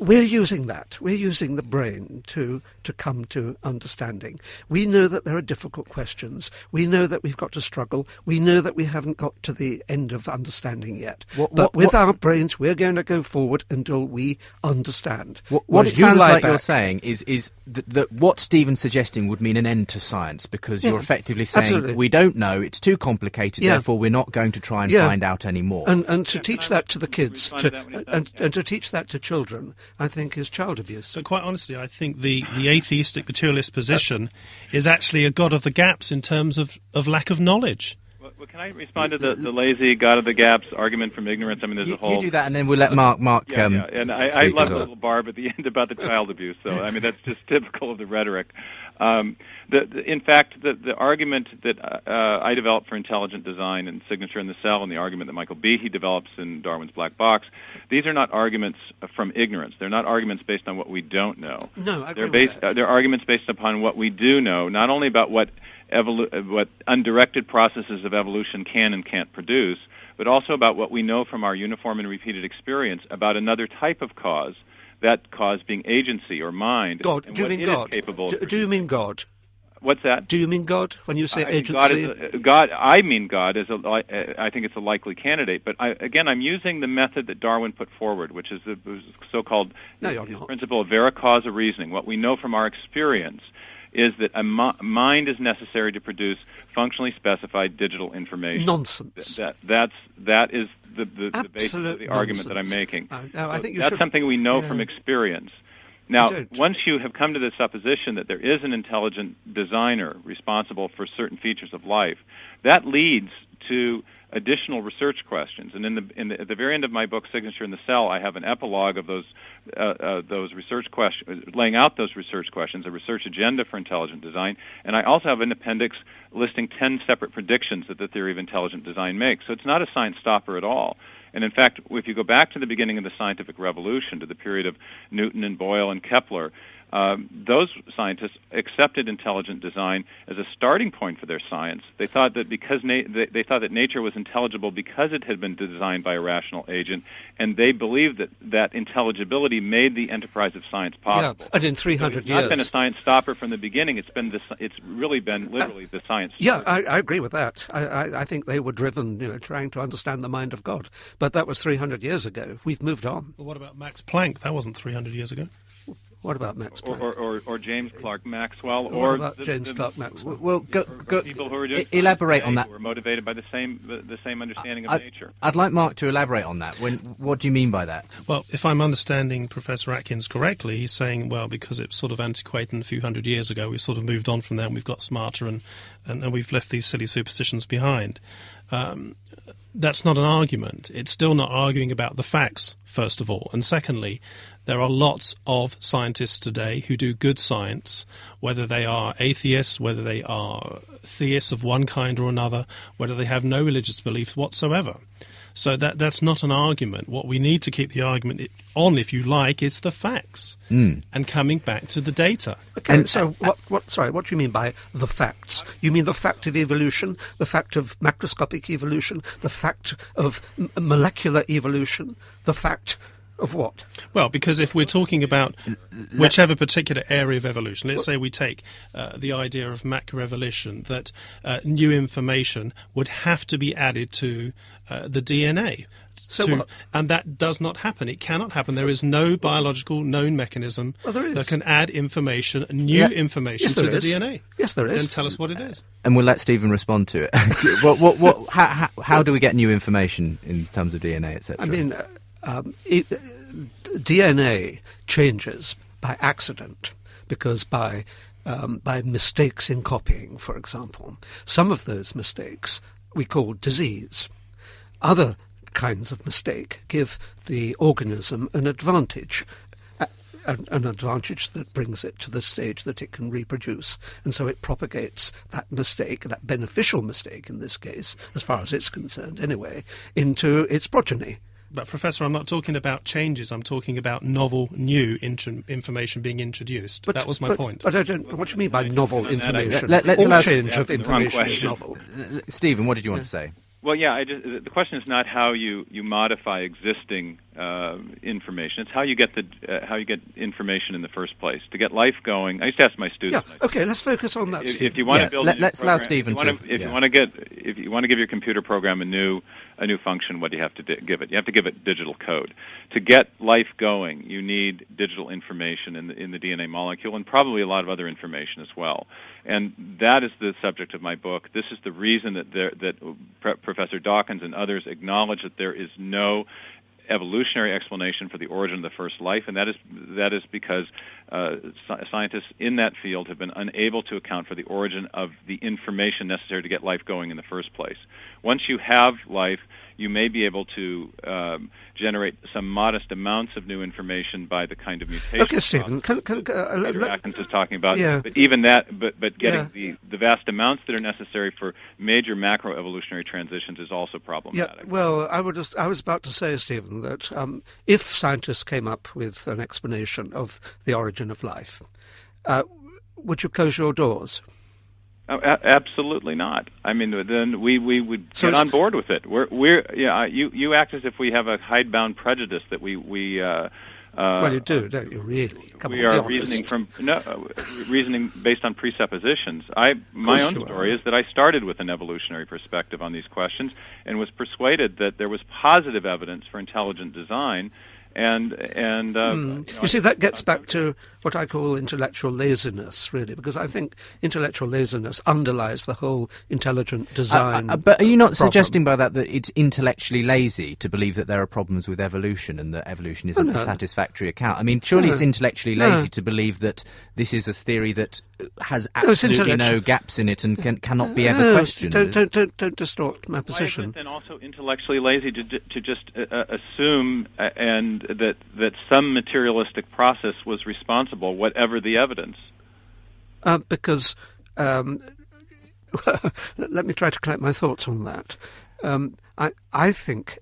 we're using that. We're using the brain to, to come to understanding. We know that there are difficult questions. We know that we've got to struggle. We know that we haven't got to the end of understanding yet. What- but what- with what- our brains, we're going to go forward until we understand. What, what it you sounds lie like you're saying is is that, that what Stephen's suggesting would mean an end to science because you're effectively saying absolutely. we don't know, it's too complicated, Yeah. therefore we're not going to try and Yeah. find out anymore. And, and to teach that to the kids, to, to that when he's and, and to teach that to children, I think is child abuse. So quite honestly, I think the, the atheistic materialist position is actually a god of the gaps in terms of, of lack of knowledge. Well, well, can I respond to the, the lazy God of the Gaps argument from ignorance? I mean, there's you, a whole. you do that, and then we'll let Mark Mark. Yeah, um, yeah. and I, I speak love the little barb at the end about the child abuse. So I mean, that's just typical of the rhetoric. Um, the, the, in fact, the, the argument that uh, I developed for intelligent design and signature in the cell, and the argument that Michael Behe develops in Darwin's Black Box, these are not arguments from ignorance. They're not arguments based on what we don't know. No, I agree they're with based. that. Uh, they're arguments based upon what we do know, not only about what evolu- uh, what undirected processes of evolution can and can't produce, but also about what we know from our uniform and repeated experience about another type of cause, that cause being agency or mind. God, do you mean God? capable Do, do you mean God? What's that? Do you mean God when you say I- agency? God, a, God, I mean God is a. uh, I think it's a likely candidate, but I, again, I'm using the method that Darwin put forward, which is the so-called No, you're his not. principle of vera causa reasoning. What we know from our experience is that a mi- mind is necessary to produce functionally specified digital information. Nonsense. That that's that is the the, the basis of the argument that I'm making. Uh, no, I think you that's should- something we know Yeah. from experience. Now, once you have come to the supposition that there is an intelligent designer responsible for certain features of life, that leads to additional research questions. And in the, in the, at the very end of my book, Signature in the Cell, I have an epilogue of those uh, uh, those research questions, laying out those research questions, a research agenda for intelligent design, and I also have an appendix listing ten separate predictions that the theory of intelligent design makes. So it's not a science stopper at all. And in fact, if you go back to the beginning of the scientific revolution, to the period of Newton and Boyle and Kepler, um, those scientists accepted intelligent design as a starting point for their science. They thought that because na- they, they thought that nature was intelligible because it had been designed by a rational agent, and they believed that that intelligibility made the enterprise of science possible. Yeah, and in 300 It's not been a science stopper from the beginning. It's been the, it's really been literally the science. Yeah, I, I agree with that. I, I, I think they were driven, you know, trying to understand the mind of God. But that was 300 years ago. We've moved on. Well, what about Max Planck? That wasn't 300 years ago. What about Max Or, Planck? or, or, or James Clerk Maxwell, What or about the- James the- Clerk Maxwell? Well, go, go, people who are doing elaborate on that. who are motivated by the same the, the same understanding of I- nature. I'd like Mark to elaborate on that. When, what do you mean by that? Well, if I'm understanding Professor Atkins correctly, he's saying, well, because it's sort of antiquated a few hundred years ago, we've sort of moved on from there and we've got smarter and, and, and we've left these silly superstitions behind. Um, that's not an argument. It's still not arguing about the facts, first of all. And secondly, there are lots of scientists today who do good science, whether they are atheists, whether they are theists of one kind or another, whether they have no religious beliefs whatsoever. So that that's not an argument. What we need to keep the argument on, if you like, is the facts Mm. and coming back to the data. Okay, And, so what, what, sorry, what do you mean by the facts? You mean the fact of evolution, the fact of macroscopic evolution, the fact of m- molecular evolution, the fact of what? Well, because if we're talking about whichever particular area of evolution, let's say we take uh, the idea of macroevolution, that uh, new information would have to be added to uh, the DNA. So to- what? And that does not happen. It cannot happen. There is no biological known mechanism Well, there is. that can add information, new Yeah. information Yes, to the is. DNA. Yes, there is. Then tell us what it is. And we'll let Stephen respond to it. what, what, what, how, how, how do we get new information in terms of DNA, etc.? I mean, uh, um, it, uh, DNA changes by accident because by um, by mistakes in copying, for example. Some of those mistakes we call disease. Other kinds of mistake give the organism an advantage. An, an advantage that brings it to the stage that it can reproduce, and so it propagates that mistake, that beneficial mistake in this case, as far as it's concerned anyway, into its progeny. But, Professor, I'm not talking about changes. I'm talking about novel, new intro- information being introduced. But, that was my but, point. But I don't. What do you mean by novel information? Let- let's All allow- change of Asking the wrong information is novel. Stephen, what did you want to say? Well, yeah. I just, the question is not how you, you modify existing uh, information. It's how you get the uh, how you get information in the first place to get life going. I used to ask my students. Yeah. students. Okay. Let's focus on that. if, Stephen. if you want Yeah, to build, let- a new let's allow Stephen if you want to- to, if yeah. you want to get, if you want to give your computer program a new, a new function, what do you have to di- give it? You have to give it digital code. To get life going, you need digital information in the in the DNA molecule, and probably a lot of other information as well. And that is the subject of my book. This is the reason that there, that Professor Dawkins and others acknowledge that there is no evolutionary explanation for the origin of the first life, and that is that is because uh, sci- scientists in that field have been unable to account for the origin of the information necessary to get life going in the first place. Once you have life, you may be able to um, generate some modest amounts of new information by the kind of mutation. Okay, Stephen. Can, can, uh, let- Peter let- Atkins is talking about. Yeah. But even that, but but getting Yeah. the the vast amounts that are necessary for major macroevolutionary transitions is also problematic. yeah. Well, I would. Just, I was about to say, Stephen, that um, if scientists came up with an explanation of the origin of life, uh, would you close your doors? Oh, a- absolutely not. I mean, then we we would So get on board with it. We're we're yeah. You you act as if we have a hidebound prejudice that we we uh, Uh, well, you do, don't you? Really? Come we on, are reasoning from no, uh, reasoning based on presuppositions. I my own story are. is that I started with an evolutionary perspective on these questions and was persuaded that there was positive evidence for intelligent design, and and uh, Hmm. you know, You see, that gets back to what I call intellectual laziness, really, because I think intellectual laziness underlies the whole intelligent design. Uh, uh, but are you not problem. suggesting by that that it's intellectually lazy to believe that there are problems with evolution and that evolution isn't Oh, no. a satisfactory account? I mean, surely No. it's intellectually No. lazy to believe that this is a theory that has absolutely no intellectual- gaps in it and can, cannot be ever No, questioned. Don't, don't, don't, don't distort my Why is position. it then also intellectually lazy to to just uh, uh, assume uh, that that some materialistic process was responsible, whatever the evidence? Uh, because um, let me try to collect my thoughts on that. Um, I, I think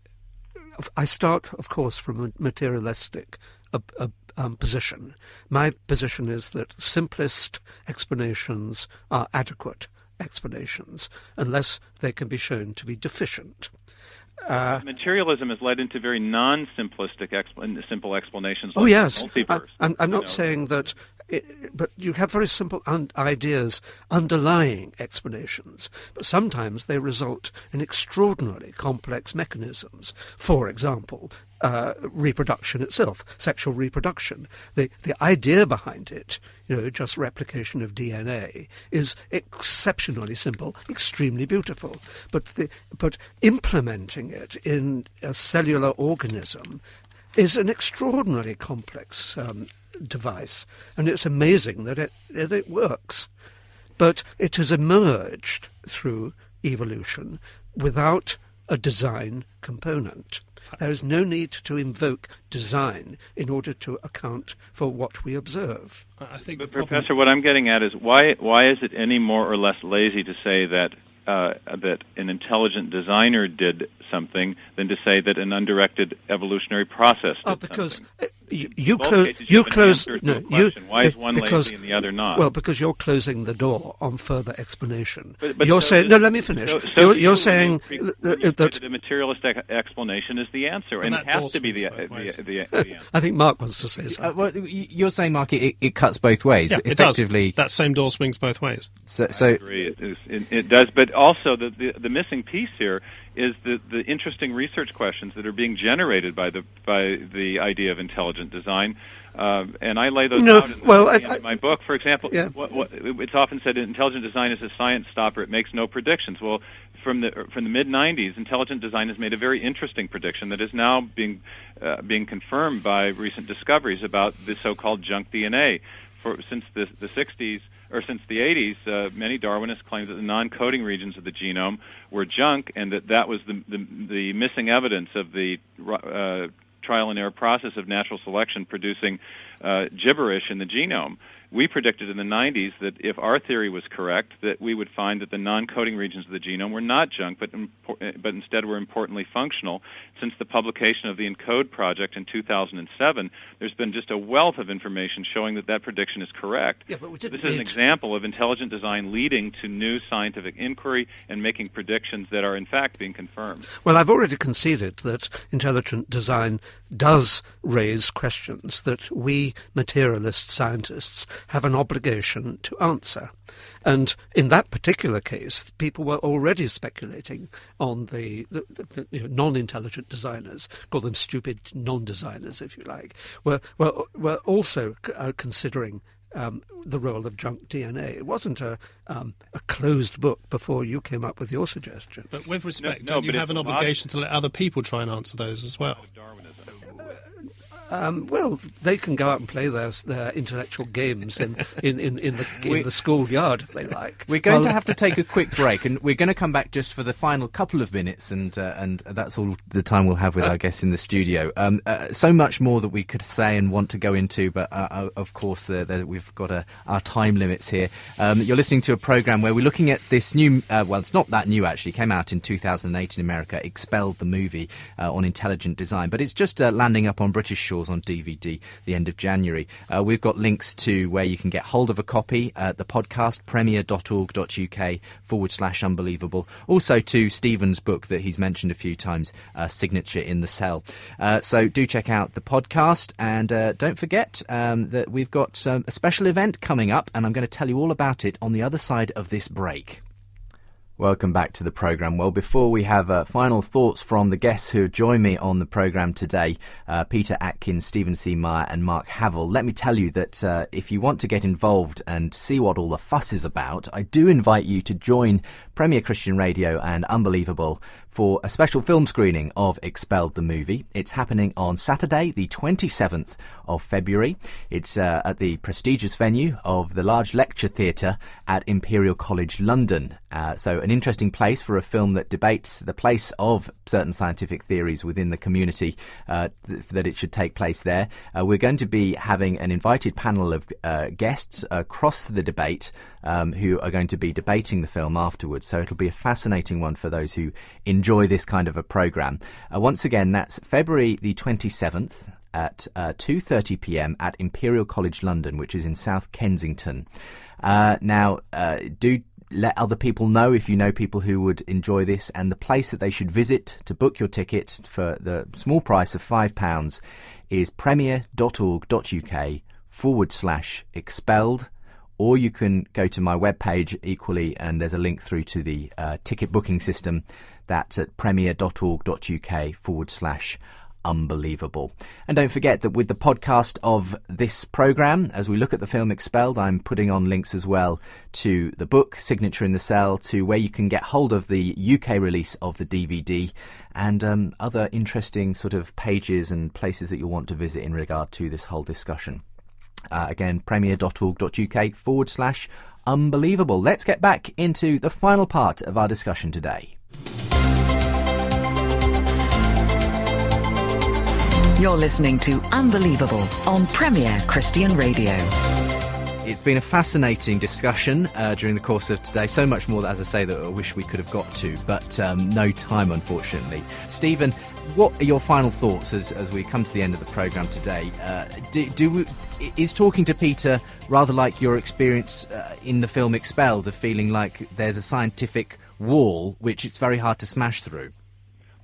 I start, of course, from a materialistic uh, uh, um, position. My position is that simplest explanations are adequate explanations unless they can be shown to be deficient. Uh, Materialism has led into very non-simplistic, expl- simple explanations. Oh like yes, I, I'm, I'm not know. saying that, it, but you have very simple un- ideas underlying explanations, but sometimes they result in extraordinarily complex mechanisms. For example, uh, reproduction itself, sexual reproduction. The the idea behind it, you know, just replication of DNA, is exceptionally simple, extremely beautiful. But the but implementing it in a cellular organism is an extraordinarily complex um, device, and it's amazing that it that it works. But it has emerged through evolution without a design component. There is no need to invoke design in order to account for what we observe. I think But Professor, what I'm getting at is why why is it any more or less lazy to say that uh, that an intelligent designer did something than to say that an undirected evolutionary process did Oh, because something? uh, you, you, clo- cases, you you have an close. No, a you. question. Why is one because, lazy and the other not? Well, because you're closing the door on further explanation. But- but you're so saying does- no. Let me finish. So, so you're you're you, saying when you, th- when you th- say that. that a materialistic explanation is the answer, And and, it has to be the, swings the, the, the answer. I think Mark wants to say Uh, well, you're saying, Mark, it, it cuts both ways. Yeah, it Effectively, does. That same door swings both ways. so, I so agree. It, is, it, it does, but also the, the the missing piece here is the the interesting research questions that are being generated by the by the idea of intelligent design. Uh, and I lay those No, out in, the, well, at the I- my book. For example, Yeah. what, what, it's often said intelligent design is a science stopper. It makes no predictions. Well, from the from the mid '90s, intelligent design has made a very interesting prediction that is now being uh, being confirmed by recent discoveries about the so-called junk DNA. For since the the '60s or since the 80s, uh, many Darwinists claimed that the non-coding regions of the genome were junk, and that that was the the, the missing evidence of the uh, trial and error process of natural selection producing uh, gibberish in the genome. We predicted in the 90s that if our theory was correct, that we would find that the non-coding regions of the genome were not junk, but impor- eh, but instead were importantly functional. Since the publication of the ENCODE project in 2007, there's been just a wealth of information showing that that prediction is correct. Yeah, but this is an example of intelligent design leading to new scientific inquiry and making predictions that are in fact being confirmed. Well, I've already conceded that intelligent design does raise questions that we materialist scientists have an obligation to answer. And in that particular case, people were already speculating on the, the, the you know, non-intelligent designers, call them stupid non-designers, if you like, were, were, were also uh, considering um, the role of junk DNA. It wasn't a, um, a closed book before you came up with your suggestion. But with respect, no, don't you have an obligation to let other people try and answer those as well? Um, well, they can go out and play their their intellectual games in in, in, in the in We- the schoolyard if they like. We're going Well, to have to take a quick break, and we're going to come back just for the final couple of minutes, and uh, and that's all the time we'll have with our guests in the studio. Um, uh, so much more that we could say and want to go into, but uh, uh, of course the, the, we've got uh, our time limits here. Um, you're listening to a program where we're looking at this new. Uh, well, it's not that new actually. It came out in 2008 in America. Expelled the movie uh, on intelligent design, but it's just uh, landing up on British shores on DVD the end of January. Uh, we've got links to where you can get hold of a copy at the podcast, premier.org.uk forward slash unbelievable. Also to Stephen's book that he's mentioned a few times, uh, Signature in the Cell. Uh, so do check out the podcast and uh, don't forget um, that we've got um, a special event coming up and I'm going to tell you all about it on the other side of this break. Welcome back to the programme. Well, before we have uh, final thoughts from the guests who join me on the programme today, uh, Peter Atkins, Stephen C. Meyer, and Mark Havel, let me tell you that uh, if you want to get involved and see what all the fuss is about, I do invite you to join Premier Christian Radio and Unbelievable for a special film screening of Expelled the movie. It's happening on Saturday, the 27th of February. It's uh, at the prestigious venue of the large lecture theatre at Imperial College London. Uh, so, an interesting place for a film that debates the place of certain scientific theories within the community uh, th- that it should take place there. Uh, we're going to be having an invited panel of uh, guests across the debate um, who are going to be debating the film afterwards. So, it'll be a fascinating one for those who enjoy this kind of a program. Uh, once again, that's February the 27th at uh, 2:30 p.m. at Imperial College London, which is in South Kensington. Uh, now, uh, do let other people know if you know people who would enjoy this, and the place that they should visit to book your ticket for the small price of five pounds is premier.org.uk forward slash expelled or you can go to my webpage equally, and there's a link through to the uh, ticket booking system. That's at premier.org.uk forward slash unbelievable. And don't forget that with the podcast of this programme, as we look at the film Expelled, I'm putting on links as well to the book, Signature in the Cell, to where you can get hold of the UK release of the DVD and um, other interesting sort of pages and places that you'll want to visit in regard to this whole discussion. Uh, again, premier.org.uk forward slash unbelievable. Let's get back into the final part of our discussion today. You're listening to Unbelievable on Premier Christian Radio. It's been a fascinating discussion uh, during the course of today. So much more, as I say, that I wish we could have got to, but um, no time, unfortunately. Stephen, what are your final thoughts as, as we come to the end of the programme today? Uh, do, do we, is talking to Peter rather like your experience uh, in the film Expelled, of feeling like there's a scientific wall which it's very hard to smash through?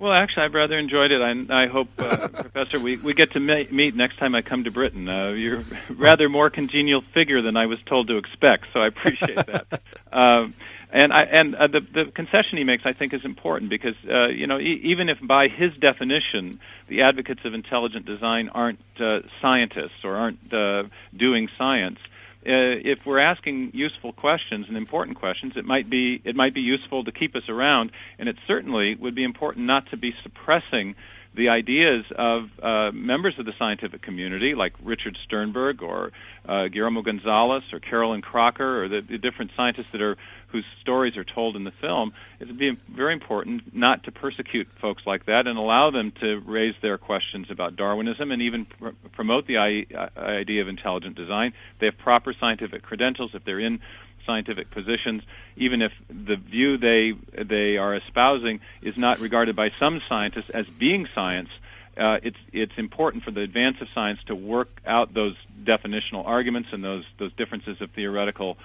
Well, actually, I've rather enjoyed it. I, I hope, uh, Professor, we, we get to meet next time I come to Britain. Uh, you're rather more congenial figure than I was told to expect, so I appreciate that. um, and I, and uh, the, the concession he makes, I think, is important because uh, you know e- even if by his definition the advocates of intelligent design aren't uh, scientists or aren't uh, doing science, if we're asking useful questions and important questions, it might be it might be useful to keep us around, and it certainly would be important not to be suppressing the ideas of uh, members of the scientific community, like Richard Sternberg or uh, Guillermo Gonzalez or Carolyn Crocker, or the, the different scientists that are whose stories are told in the film, it would be very important not to persecute folks like that and allow them to raise their questions about Darwinism and even pr- promote the I- idea of intelligent design. They have proper scientific credentials if they're in scientific positions, even if the view they they are espousing is not regarded by some scientists as being science. Uh, it's it's important for the advance of science to work out those definitional arguments and those those differences of theoretical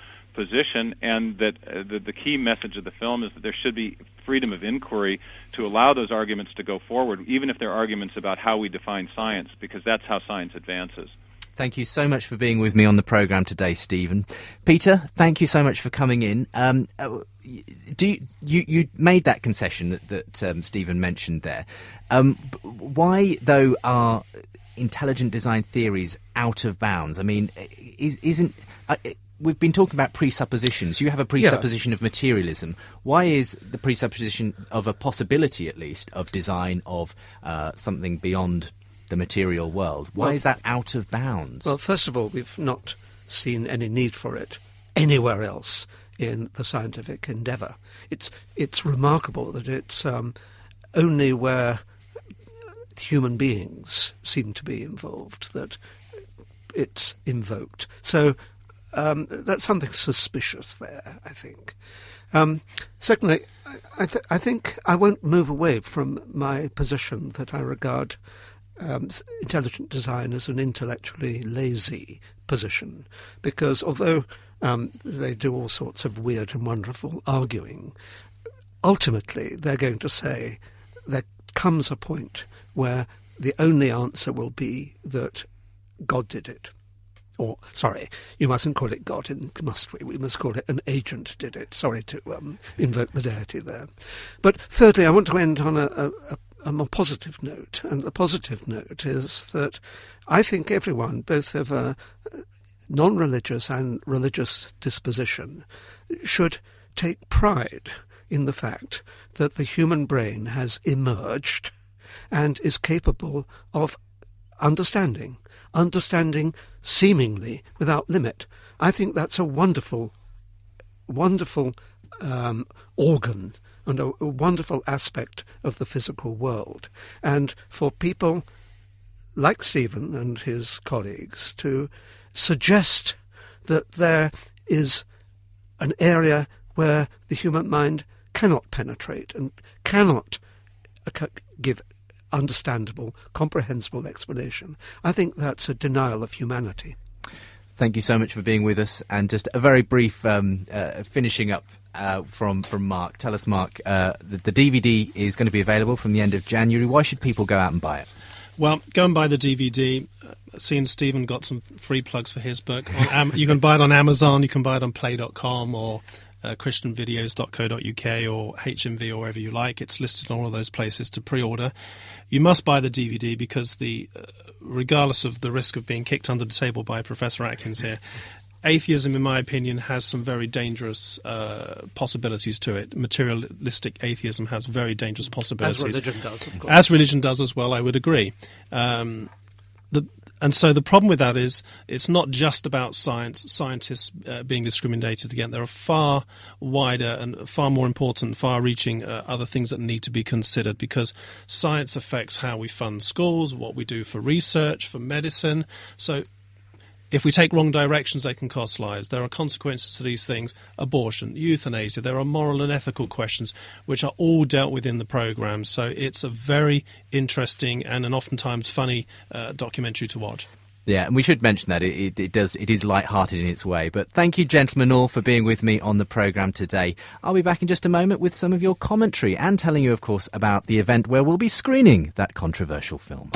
position, and that uh, the, the key message of the film is that there should be freedom of inquiry to allow those arguments to go forward, even if they're arguments about how we define science, because that's how science advances. Thank you so much for being with me on the programme today, Stephen. Peter, thank you so much for coming in. Um, uh, do you, you, you made that concession that, that um, Stephen mentioned there? Um, why, though, are intelligent design theories out of bounds? I mean, is, isn't uh, we've been talking about presuppositions. You have a presupposition yeah. of materialism. Why is the presupposition of a possibility, at least, of design of uh, something beyond the material world? Why well, is that out of bounds? Well, first of all, we've not seen any need for it anywhere else in the scientific endeavour. It's it's remarkable that it's um, only where human beings seem to be involved that it's invoked. So um, that's something suspicious there, I think. Um, secondly, I, th- I, think I won't move away from my position that I regard um, intelligent design as an intellectually lazy position, because although um, they do all sorts of weird and wonderful arguing, ultimately they're going to say there comes a point where the only answer will be that God did it. Or, sorry, you mustn't call it God, must we? We must call it an agent did it. Sorry to um, invoke the deity there. But thirdly, I want to end on a, a, a more positive note. And the positive note is that I think everyone, both of a non religious and religious disposition, should take pride in the fact that the human brain has emerged and is capable of understanding understanding seemingly without limit. I think that's a wonderful, wonderful um, organ and a, a wonderful aspect of the physical world. And for people like Stephen and his colleagues to suggest that there is an area where the human mind cannot penetrate and cannot uh, give understandable, comprehensible explanation. I think that's a denial of humanity. Thank you so much for being with us. And just a very brief um, uh, finishing up uh, from from Mark. Tell us, Mark, uh, the, the, DVD is going to be available from the end of January. Why should people go out and buy it? Well, go and buy the DVD. Uh, seeing Stephen got some free plugs for his book. Am- you can buy it on Amazon. You can buy it on Play.com or uh, christianvideos.co.uk or HMV or wherever you like. It's listed on all of those places to pre-order. You must buy the DVD because the, uh, regardless of the risk of being kicked under the table by Professor Atkins here, atheism, in my opinion, has some very dangerous uh, possibilities to it. Materialistic atheism has very dangerous possibilities. As religion does, of course. As religion does as well, I would agree. Um, and so the problem with that is it's not just about science, scientists uh, being discriminated against. There are far wider and far more important, far reaching uh, other things that need to be considered because science affects how we fund schools, what we do for research, for medicine. So if we take wrong directions, they can cost lives. There are consequences to these things abortion, euthanasia. There are moral and ethical questions which are all dealt with in the programme. So it's a very interesting and an oftentimes funny uh, documentary to watch. Yeah, and we should mention that it, it, it, does it is light-hearted in its way. But thank you, gentlemen, all for being with me on the programme today. I'll be back in just a moment with some of your commentary and telling you, of course, about the event where we'll be screening that controversial film.